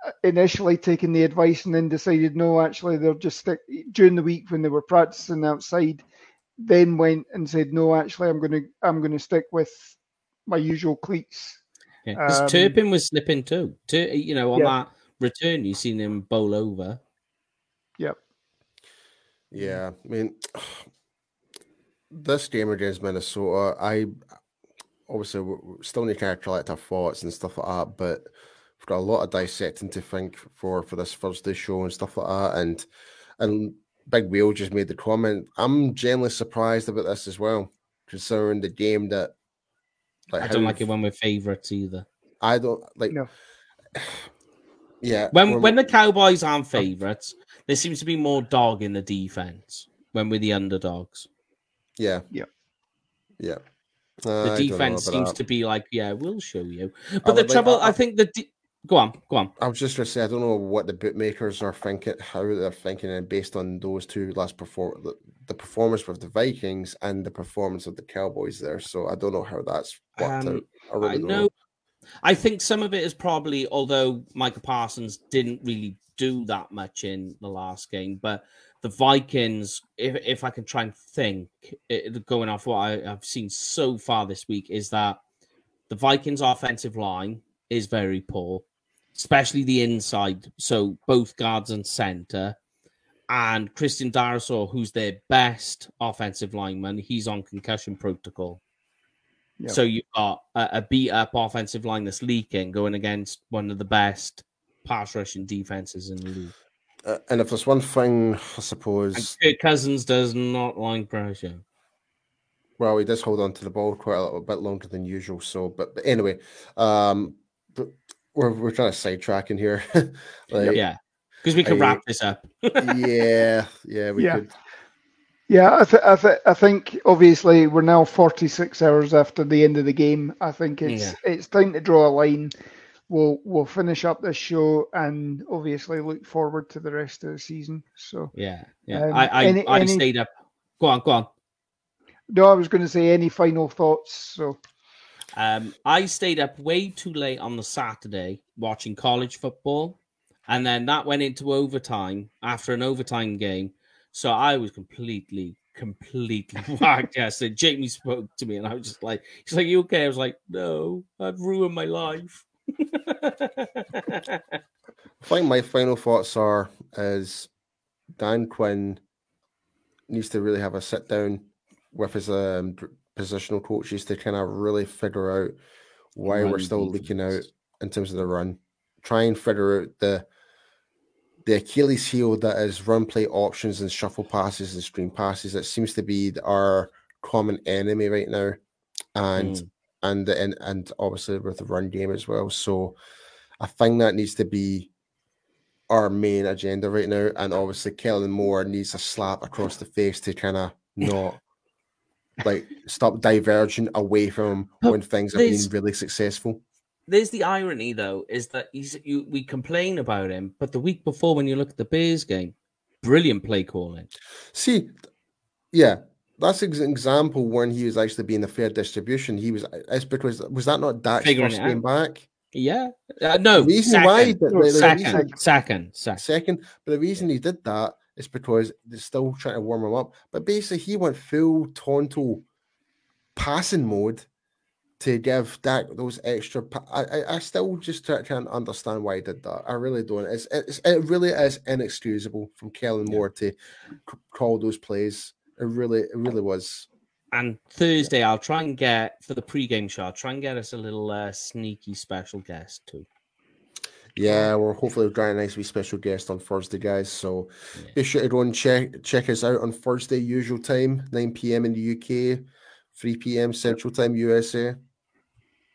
uh, initially taken the advice and then decided no, actually they'll just stick during the week when they were practicing outside. Then went and said no, actually I'm gonna I'm gonna stick with my usual cleats. Yeah. Um, Turpin was slipping too. Tur- you know, on yeah. that return, you seen him bowl over. Yep. Yeah, I mean, this game against Minnesota, I obviously we still need to collect our thoughts and stuff like that, but we've got a lot of dissecting to think for for this Thursday show and stuff like that. And and Big Wheel just made the comment. I'm genuinely surprised about this as well, considering the game that. Like I don't like it when we're favourites either. I don't like. No. <sighs> Yeah. When when the Cowboys aren't favourites, there seems to be more dog in the defense when we're the underdogs. Yeah. Yeah. Yeah. Uh, the defense seems that. to be like, yeah, we'll show you. But the trouble, I, I, think the de- go on, go on. I was just going to say, I don't know what the bookmakers are thinking, how they're thinking, and based on those two last perform the, the, performance with the Vikings and the performance of the Cowboys there. So I don't know how that's worked um, out. I, really I know. know. I think some of it is probably, although Micah Parsons didn't really do that much in the last game, but the Vikings, if, if I can try and think, it, going off what I, have seen so far this week, is that the Vikings' offensive line is very poor, especially the inside. So both guards and center. And Christian Darrisaw, who's their best offensive lineman, he's on concussion protocol. Yep. So you've got a, a beat up offensive line that's leaking going against one of the best pass rushing defenses in the league. Uh, and if there's one thing, I suppose. Kirk Cousins does not like pressure. Well, he does hold on to the ball quite a little bit longer than usual. So, but, but anyway, um, we're we're trying to sidetrack in here. <laughs> like, yeah, because we can I, wrap this up. <laughs> yeah, yeah, we yeah. could. Yeah, I, th- I, th- I think obviously we're now 46 hours after the end of the game. I think it's yeah. it's time to draw a line we'll we'll finish up this show and obviously look forward to the rest of the season. So yeah, yeah. Um, I I, any, I any... stayed up. Go on, go on. No, I was going to say any final thoughts. So um, I stayed up way too late on the Saturday watching college football, and then that went into overtime after an overtime game. So I was completely, completely <laughs> whacked. Yeah, so Jamie spoke to me, and I was just like, "He's like, you okay?" I was like, "No, I've ruined my life." I think my final thoughts are is Dan Quinn needs to really have a sit down with his um, positional coaches to kind of really figure out why run we're still defense. leaking out in terms of the run. Try and figure out the the Achilles heel that is run play options and shuffle passes and screen passes. That seems to be our common enemy right now, and mm and and and obviously with the run game as well. So I think that needs to be our main agenda right now. And obviously Kellen Moore needs a slap across the face to kind of not like stop diverging away from when things have been really successful. There's the irony though, is that he's you we complain about him, but the week before when you look at the Bears game, brilliant play calling. See, yeah, that's an example when he was actually being a fair distribution. He was. It's because was that not Dak's Figuring first game back? Yeah. Uh, no. The reason second. why the, the, second, reason, second, second, second. But the reason he did that is because they're still trying to warm him up. But basically, he went full Tonto passing mode to give Dak those extra. Pa- I, I, I still just can't understand why he did that. I really don't. It's, it's it really is inexcusable from Kellen Moore to c- call those plays it really, it really was. And Thursday, I'll try and get for the pre-game show. I'll try and get us a little uh, sneaky special guest too. Yeah, we're hopefully we've got a nice wee special guest on Thursday, guys. So yeah. be sure to go and check check us out on Thursday, usual time, 9 p.m. in the UK, 3 p.m. Central Time, USA.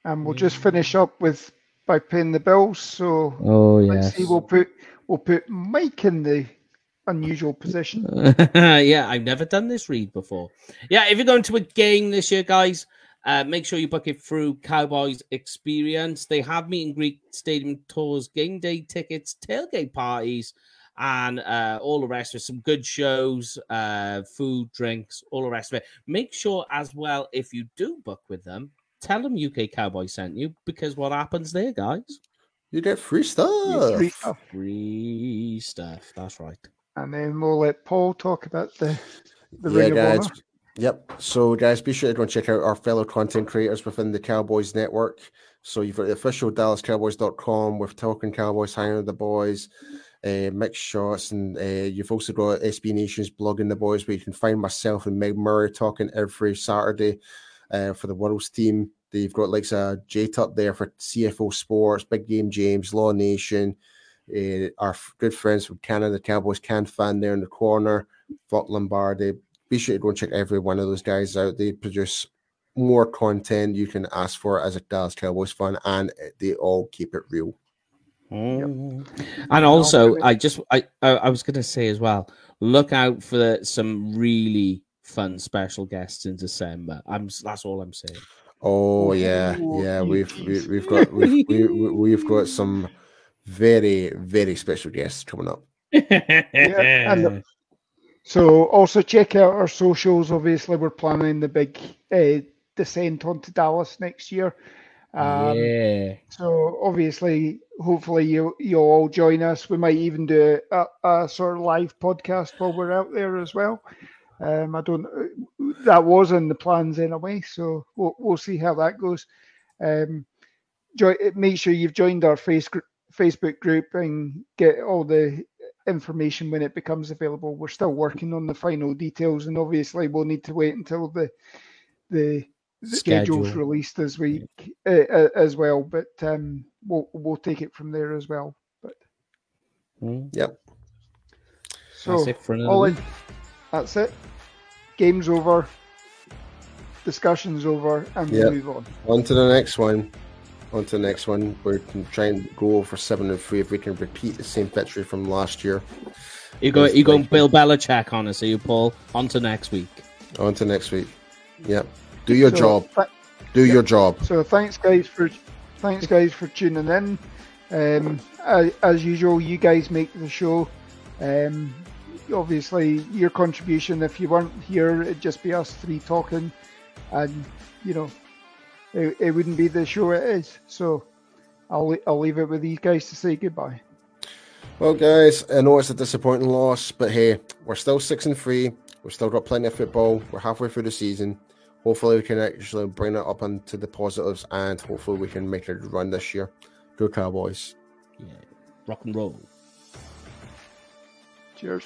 And we'll just finish up with by paying the bills. So oh yeah, see. We'll put we'll put Mike in the unusual position. <laughs> yeah, I've never done this read before. Yeah, if you're going to a game this year, guys, uh, make sure you book it through Cowboys Experience. They have meet and greet stadium tours, game day tickets, tailgate parties, and uh, all the rest of some good shows, uh, food, drinks, all the rest of it. Make sure as well, if you do book with them, tell them UK Cowboy sent you because what happens there, guys? You get free stuff. Free stuff. Free stuff. That's right. And then we'll let Paul talk about the the yeah, Ring guys. of Honor. Yep. So, guys, be sure to go and check out our fellow content creators within the Cowboys Network. So, you've got the official DallasCowboys.com with Talking Cowboys, hanging with the boys, uh, mixed shots, and uh, you've also got SB Nation's blogging the boys, where you can find myself and Meg Murray talking every Saturday uh, for the World's team. They've got like a J Tup there for CFO Sports, Big Game James, Law Nation, uh, our good friends from Canada the Cowboys can fan there in the corner, Vaught Lombardi, be sure to go and check every one of those guys out. They produce more content you can ask for as a Dallas Cowboys fan, and they all keep it real. Mm. And also, I just I I was going to say as well, look out for some really fun special guests in December. I'm that's all I'm saying. Oh yeah, yeah. We've we, have we have got we've, we, we've got some very very special guests coming up. <laughs> yeah, and <laughs> so also check out our socials. Obviously, we're planning the big uh, descent onto Dallas next year. Um, yeah. So obviously, hopefully you you'll all join us. We might even do a, a sort of live podcast while we're out there as well. Um, I don't. That was in the plans anyway, so we'll we'll see how that goes. Um, join, make sure you've joined our face, Facebook group and get all the information when it becomes available. We're still working on the final details, and obviously we'll need to wait until the the, the schedule's released as we uh, uh, as well. But um, we'll we'll take it from there as well. But mm. yep. So that's it for all in, that's it. Game's over. Discussion's over, and yep. we move on. On to the next one on to the next one. We're trying to go for seven and three if we can repeat the same victory from last year. You go, you go, Bill Belichick on us, are you, Paul? On to next week. On to next week. Yep. Do your so, job. Th- Do your job. So thanks, guys, for thanks, guys, for tuning in. Um, as, as usual, you guys make the show. Um, obviously, your contribution. If you weren't here, it'd just be us three talking, and you know, it, it wouldn't be the show it is. So I'll, I'll leave it with these guys to say goodbye. Well, guys, I know it's a disappointing loss, but hey, we're still six and three. We've still got plenty of football. We're halfway through the season. Hopefully, we can actually bring it up into the positives, and hopefully, we can make a run this year. Go Cowboys! Yeah, rock and roll. Cheers.